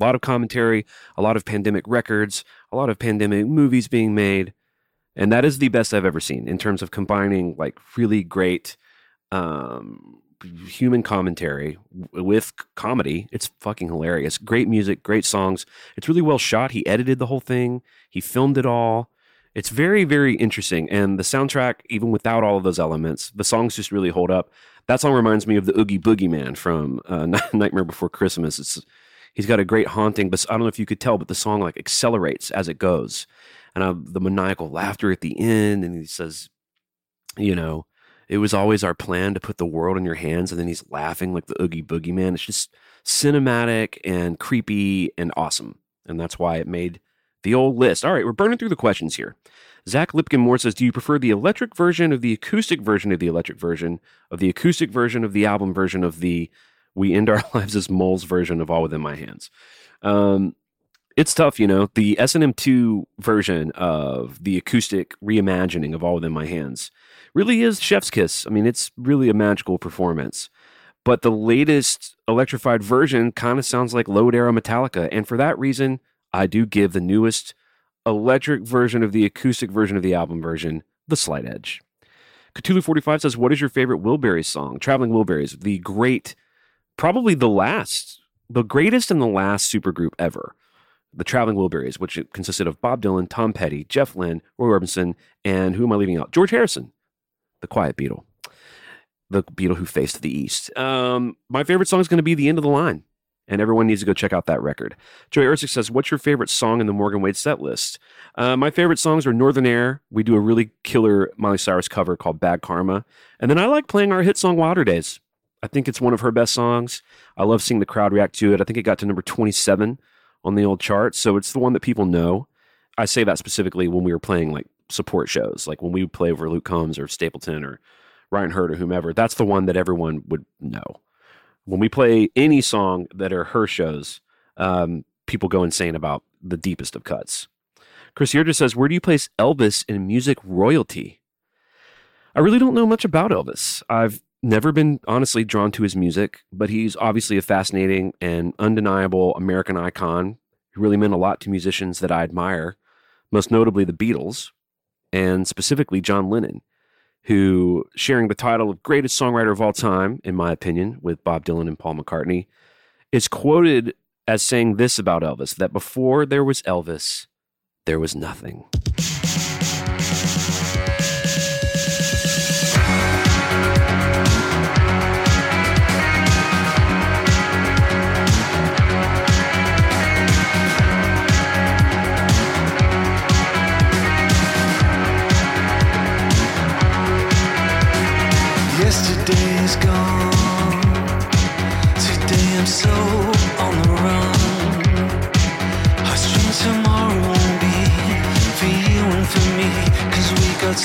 A lot of commentary, a lot of pandemic records, a lot of pandemic movies being made, and that is the best I've ever seen in terms of combining like really great um, human commentary with comedy. It's fucking hilarious. Great music, great songs. It's really well shot. He edited the whole thing. He filmed it all. It's very, very interesting. And the soundtrack, even without all of those elements, the songs just really hold up. That song reminds me of the Oogie Boogie Man from uh, <laughs> Nightmare Before Christmas. It's he's got a great haunting, but I don't know if you could tell, but the song like accelerates as it goes, and uh, the maniacal laughter at the end, and he says, you know, it was always our plan to put the world in your hands, and then he's laughing like the Oogie Boogie Man. It's just cinematic and creepy and awesome, and that's why it made the old list. All right, we're burning through the questions here. Zach Lipkin Moore says, Do you prefer the electric version of the acoustic version of the electric version of the acoustic version of the album version of the We End Our <laughs> Lives as Moles version of All Within My Hands? Um, it's tough, you know. The S&M2 version of the acoustic reimagining of All Within My Hands really is chef's kiss. I mean, it's really a magical performance. But the latest electrified version kind of sounds like load era Metallica. And for that reason, I do give the newest electric version of the acoustic version of the album version the slight edge. Cthulhu45 says, What is your favorite Wilburys song? Traveling Wilburys, the great, probably the last, the greatest and the last supergroup ever. The Traveling Wilburys, which consisted of Bob Dylan, Tom Petty, Jeff Lynne, Roy Orbison, and who am I leaving out? George Harrison, the Quiet Beatle, the Beatle who faced the East. Um, my favorite song is going to be The End of the Line and everyone needs to go check out that record. Joey Ersick says, "What's your favorite song in the Morgan Wade set list?" Uh, my favorite songs are Northern Air. We do a really killer Miley Cyrus cover called Bad Karma, and then I like playing our hit song Wilder Days. I think it's one of her best songs. I love seeing the crowd react to it. I think it got to number twenty-seven on the old chart, so it's the one that people know. I say that specifically when we were playing like support shows, like when we play over Luke Combs or Stapleton or Ryan Hurd or whomever. That's the one that everyone would know when we play any song that are her shows, um, people go insane about the deepest of cuts. Chris Yerger says, Where do you place Elvis in music royalty? I really don't know much about Elvis. I've never been honestly drawn to his music, but he's obviously a fascinating and undeniable American icon. He really meant a lot to musicians that I admire, most notably the Beatles, and specifically John Lennon who sharing the title of greatest songwriter of all time, in my opinion, with Bob Dylan and Paul McCartney, is quoted as saying this about Elvis that before there was Elvis, there was nothing.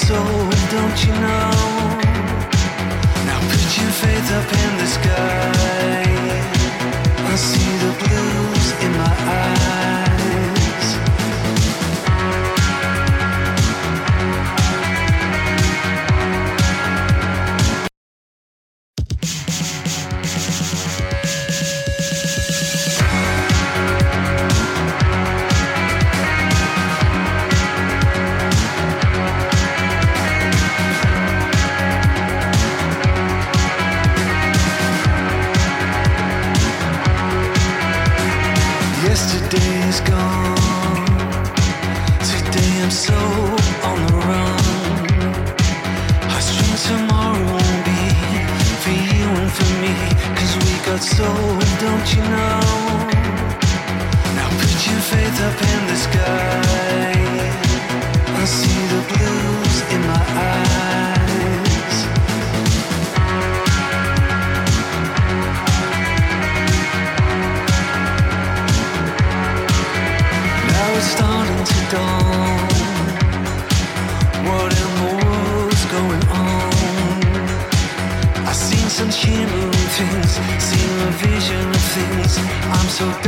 Soul, don't you know? Now put your faith up in the sky. Got soul, don't you know? Now put your faith up so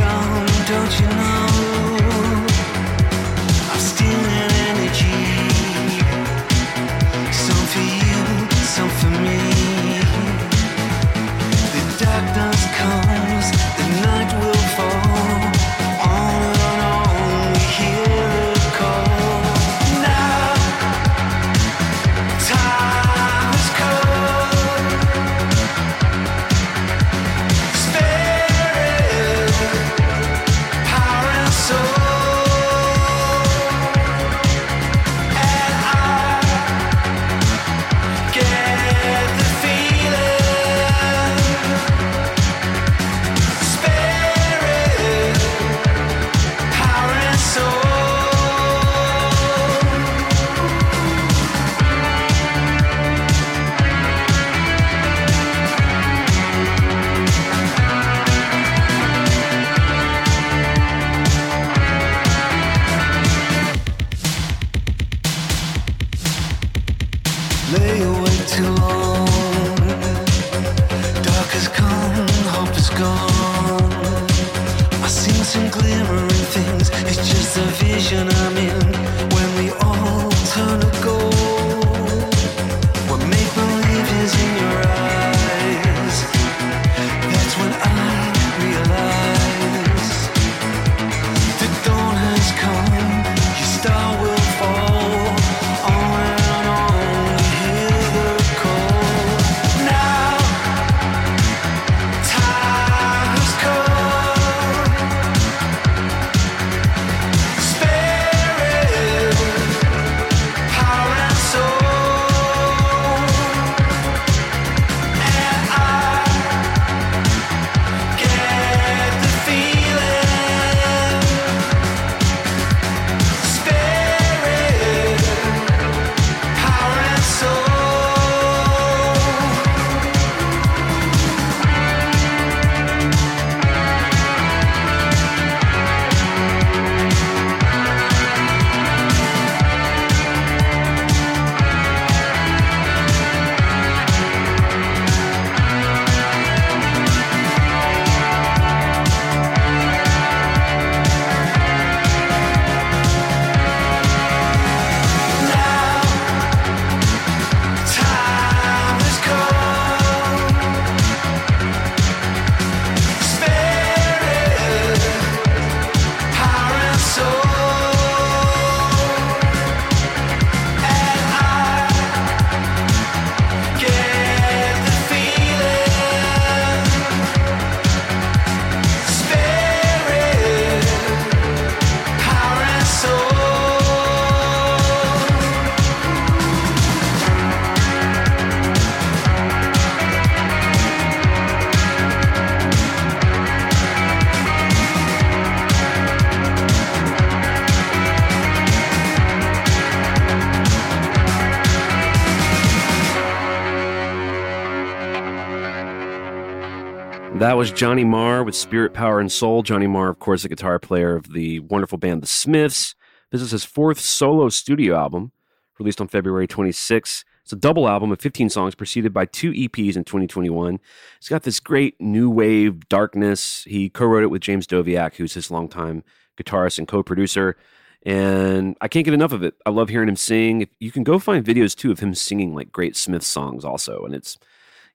That was Johnny Marr with Spirit, Power, and Soul. Johnny Marr, of course, the guitar player of the wonderful band The Smiths. This is his fourth solo studio album, released on February 26. It's a double album of 15 songs, preceded by two EPs in 2021. It's got this great new wave darkness. He co wrote it with James Doviak, who's his longtime guitarist and co producer. And I can't get enough of it. I love hearing him sing. You can go find videos too of him singing like great Smith songs also. And it's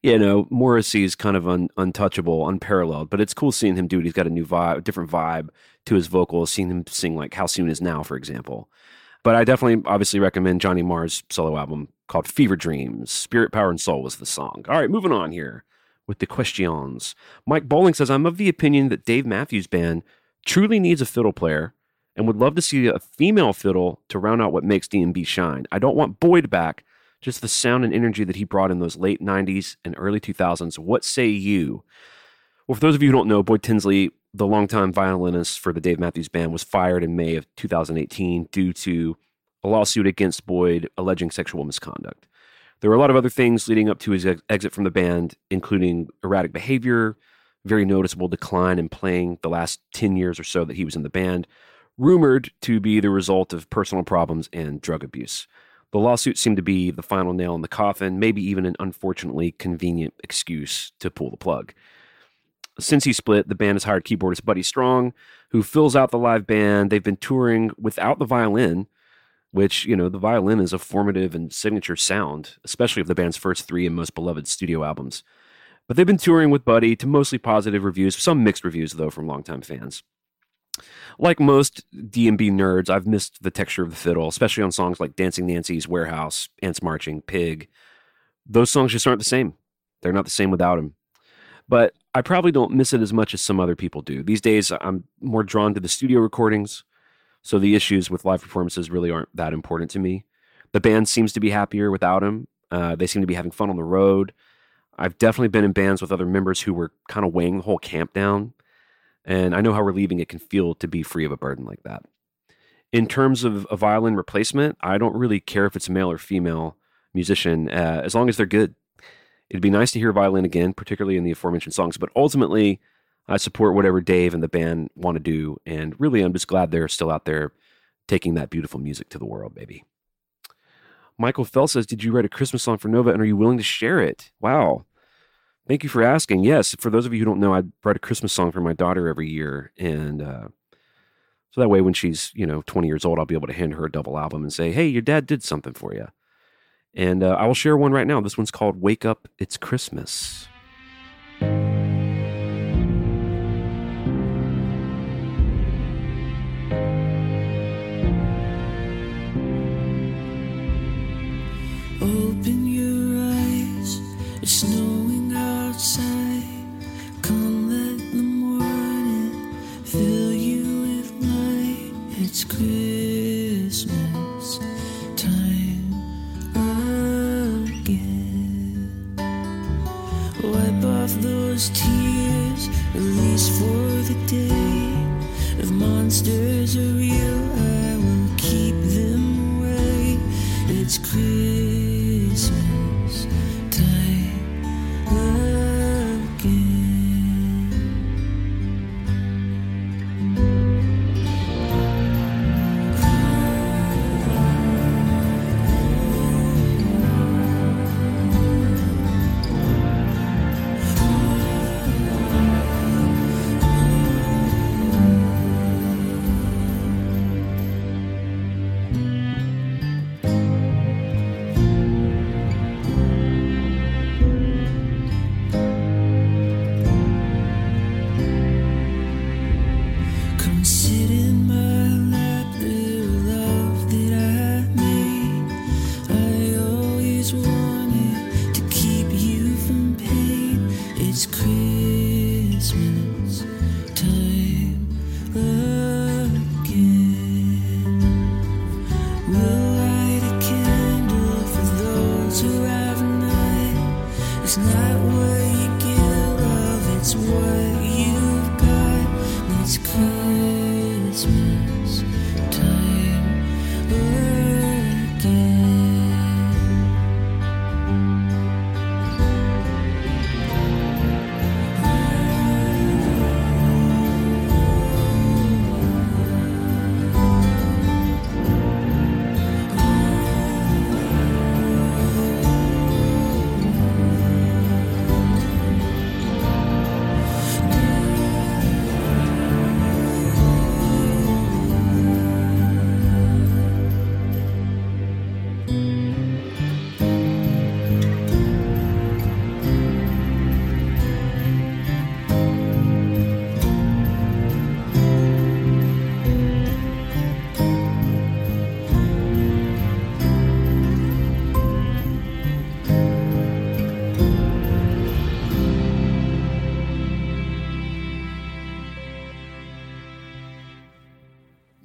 you know, Morrissey's kind of un, untouchable, unparalleled, but it's cool seeing him do it. He's got a new vibe, a different vibe to his vocals, seeing him sing like How Soon Is Now, for example. But I definitely, obviously, recommend Johnny Marr's solo album called Fever Dreams. Spirit, Power, and Soul was the song. All right, moving on here with the questions. Mike Bowling says, I'm of the opinion that Dave Matthews Band truly needs a fiddle player and would love to see a female fiddle to round out what makes DMB shine. I don't want Boyd back, just the sound and energy that he brought in those late 90s and early 2000s. What say you? Well, for those of you who don't know, Boyd Tinsley, the longtime violinist for the Dave Matthews Band, was fired in May of 2018 due to a lawsuit against Boyd alleging sexual misconduct. There were a lot of other things leading up to his ex- exit from the band, including erratic behavior, very noticeable decline in playing the last 10 years or so that he was in the band, rumored to be the result of personal problems and drug abuse. The lawsuit seemed to be the final nail in the coffin, maybe even an unfortunately convenient excuse to pull the plug. Since he split, the band has hired keyboardist Buddy Strong, who fills out the live band. They've been touring without the violin, which, you know, the violin is a formative and signature sound, especially of the band's first three and most beloved studio albums. But they've been touring with Buddy to mostly positive reviews, some mixed reviews, though, from longtime fans. Like most DMB nerds, I've missed the texture of the fiddle, especially on songs like Dancing Nancies Warehouse, Ants Marching, Pig. Those songs just aren't the same. They're not the same without him. But I probably don't miss it as much as some other people do. These days, I'm more drawn to the studio recordings, so the issues with live performances really aren't that important to me. The band seems to be happier without him. Uh, they seem to be having fun on the road. I've definitely been in bands with other members who were kind of weighing the whole camp down. And I know how relieving it can feel to be free of a burden like that. In terms of a violin replacement, I don't really care if it's a male or female musician, uh, as long as they're good. It'd be nice to hear violin again, particularly in the aforementioned songs, but ultimately, I support whatever Dave and the band want to do. And really, I'm just glad they're still out there taking that beautiful music to the world, baby. Michael Fell says, Did you write a Christmas song for Nova and are you willing to share it? Wow. Thank you for asking. Yes, for those of you who don't know, I write a Christmas song for my daughter every year, and uh, so that way, when she's you know 20 years old, I'll be able to hand her a double album and say, "Hey, your dad did something for you." And uh, I will share one right now. This one's called "Wake Up, It's Christmas." Those tears, release for the day. If monsters are real,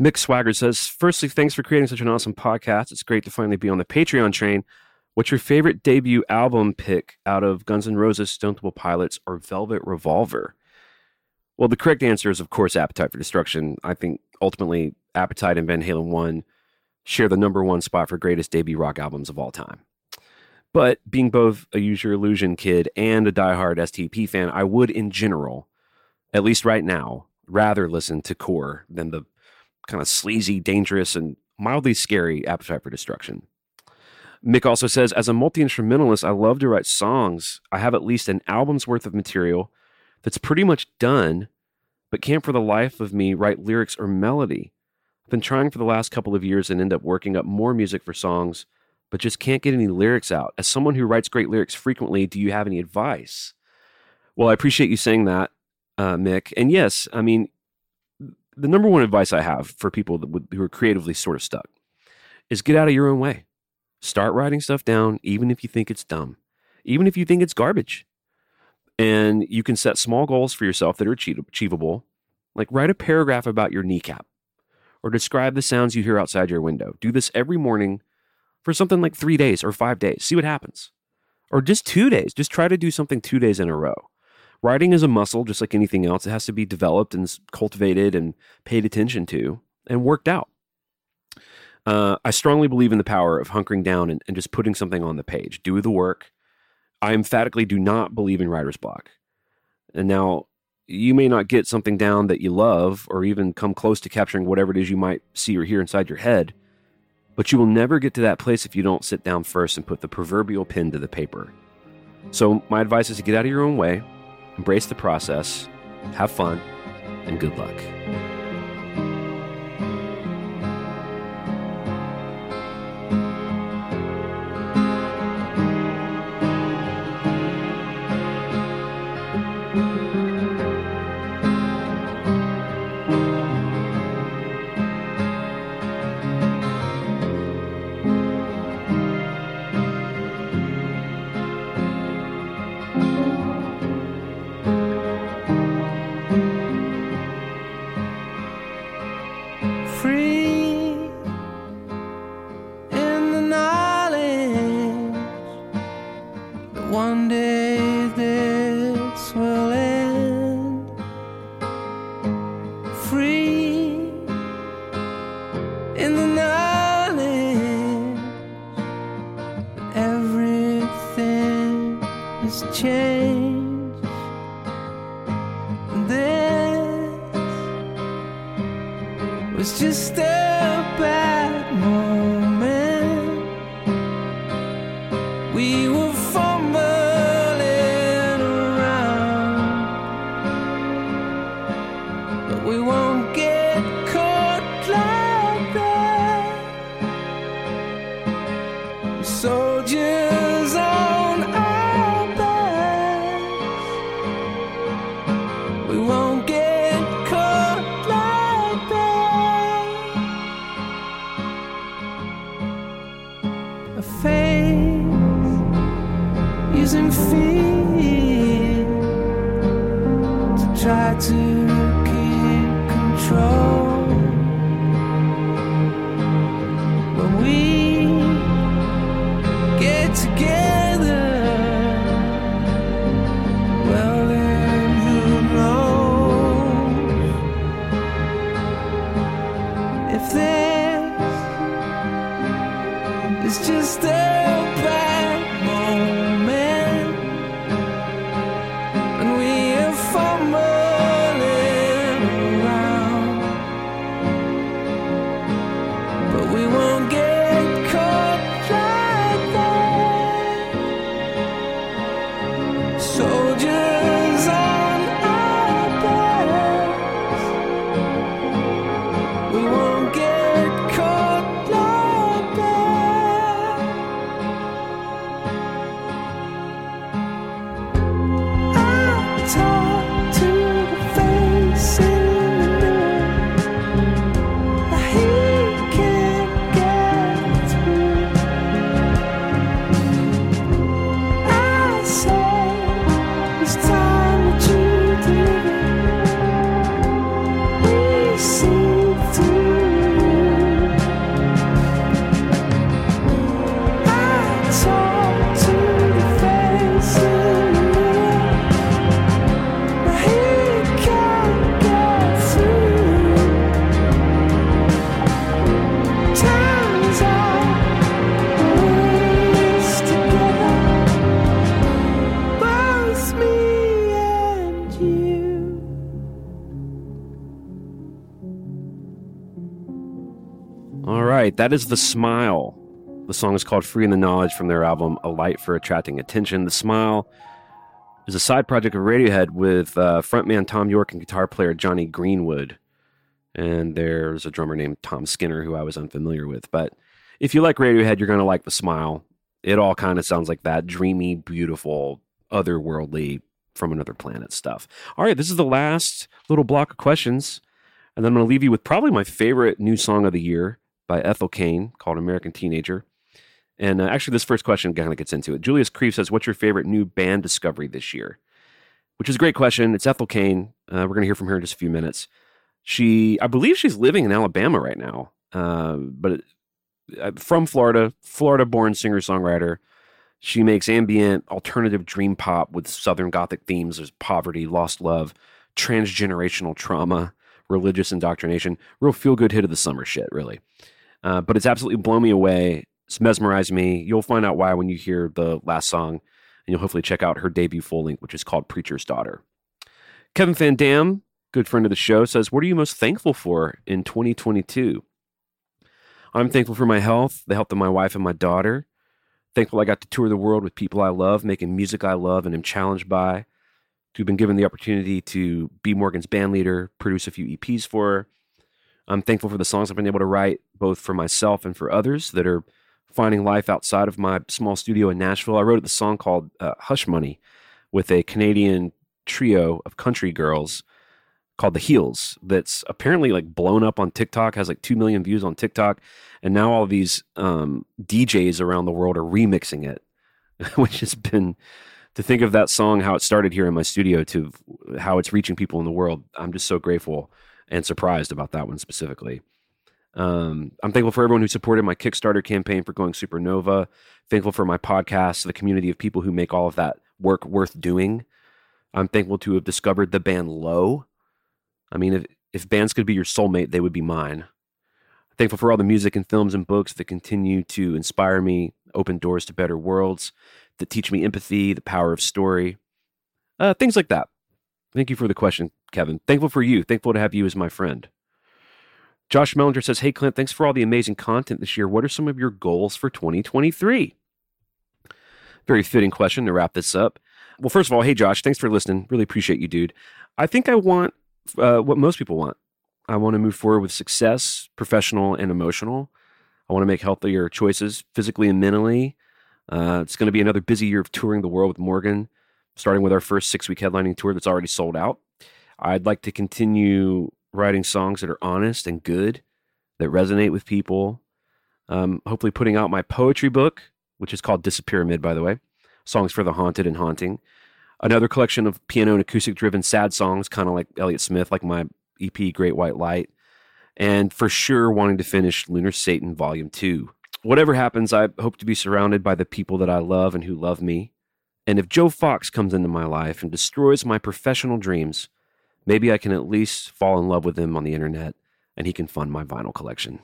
Mick Swagger says, Firstly, thanks for creating such an awesome podcast. It's great to finally be on the Patreon train. What's your favorite debut album pick out of Guns N' Roses, Stone Temple Pilots, or Velvet Revolver? Well, the correct answer is, of course, Appetite for Destruction. I think ultimately Appetite and Van Halen 1 share the number one spot for greatest debut rock albums of all time. But being both a Use Your Illusion kid and a diehard STP fan, I would, in general, at least right now, rather listen to Core than the kind of sleazy, dangerous, and mildly scary Appetite for Destruction. Mick also says, as a multi instrumentalist, I love to write songs. I have at least an album's worth of material that's pretty much done, but can't for the life of me write lyrics or melody. I've been trying for the last couple of years and end up working up more music for songs, but just can't get any lyrics out. As someone who writes great lyrics frequently, do you have any advice? Well, I appreciate you saying that, uh, Mick. And yes, I mean, the number one advice I have for people would, who are creatively sort of stuck is get out of your own way. Start writing stuff down, even if you think it's dumb, even if you think it's garbage. And you can set small goals for yourself that are achievable, like write a paragraph about your kneecap or describe the sounds you hear outside your window. Do this every morning for something like three days or five days. See what happens. Or just two days. Just try to do something two days in a row. Writing is a muscle, just like anything else. It has to be developed and cultivated and paid attention to and worked out. Uh, I strongly believe in the power of hunkering down and, and just putting something on the page. Do the work. I emphatically do not believe in writer's block. And now, you may not get something down that you love or even come close to capturing whatever it is you might see or hear inside your head, but you will never get to that place if you don't sit down first and put the proverbial pen to the paper. So, my advice is to get out of your own way, embrace the process, have fun, and good luck. That is The Smile. The song is called Free in the Knowledge from their album A Light for Attracting Attention. The Smile is a side project of Radiohead with uh, frontman Thom Yorke and guitar player Jonny Greenwood. And there's a drummer named Tom Skinner who I was unfamiliar with. But if you like Radiohead, you're going to like The Smile. It all kind of sounds like that dreamy, beautiful, otherworldly, from another planet stuff. All right, this is the last little block of questions. And then I'm going to leave you with probably my favorite new song of the year by Ethel Cain called American Teenager. And uh, actually, this first question kind of gets into it. Julius Creve says, What's your favorite new band discovery this year? Which is a great question. It's Ethel Cain. Uh, we're going to hear from her in just a few minutes. She, I believe she's living in Alabama right now, uh, but uh, from Florida, Florida born singer songwriter. She makes ambient, alternative dream pop with Southern Gothic themes. There's poverty, lost love, transgenerational trauma, religious indoctrination. Real feel good hit of the summer shit, really. Uh, but it's absolutely blown me away. It's mesmerized me. You'll find out why when you hear the last song, and you'll hopefully check out her debut full length, which is called Preacher's Daughter. Kevin Van Dam, good friend of the show, says, What are you most thankful for in 2022? I'm thankful for my health, the health of my wife and my daughter. Thankful I got to tour the world with people I love, making music I love and am challenged by. To have been given the opportunity to be Morgan's band leader, produce a few EPs for her. I'm thankful for the songs I've been able to write, both for myself and for others that are finding life outside of my small studio in Nashville. I wrote the song called uh, Hush Money with a Canadian trio of country girls called The Heels that's apparently like blown up on TikTok, has like 2 million views on TikTok. And now all these um, DJs around the world are remixing it, <laughs> which has been to think of that song, how it started here in my studio, to how it's reaching people in the world. I'm just so grateful and surprised about that one specifically. Um, I'm thankful for everyone who supported my Kickstarter campaign for going supernova. Thankful for my podcast, the community of people who make all of that work worth doing. I'm thankful to have discovered the band Low. I mean, if, if bands could be your soulmate, they would be mine. Thankful for all the music and films and books that continue to inspire me, open doors to better worlds, that teach me empathy, the power of story, uh, things like that. Thank you for the question, Kevin. Thankful for you. Thankful to have you as my friend. Josh Mellinger says, Hey, Clint, thanks for all the amazing content this year. What are some of your goals for 2023? Very fitting question to wrap this up. Well, first of all, hey, Josh, thanks for listening. Really appreciate you, dude. I think I want uh, what most people want. I want to move forward with success, professional and emotional. I want to make healthier choices physically and mentally. Uh, it's going to be another busy year of touring the world with Morgan, starting with our first six week headlining tour that's already sold out. I'd like to continue writing songs that are honest and good, that resonate with people. Um, hopefully, putting out my poetry book, which is called Disapyramid, by the way, songs for the haunted and haunting. Another collection of piano and acoustic driven sad songs, kind of like Elliott Smith, like my EP Great White Light. And for sure, wanting to finish Lunar Satan Volume 2. Whatever happens, I hope to be surrounded by the people that I love and who love me. And if Joe Fox comes into my life and destroys my professional dreams, maybe I can at least fall in love with him on the internet and he can fund my vinyl collection.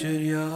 Oh. I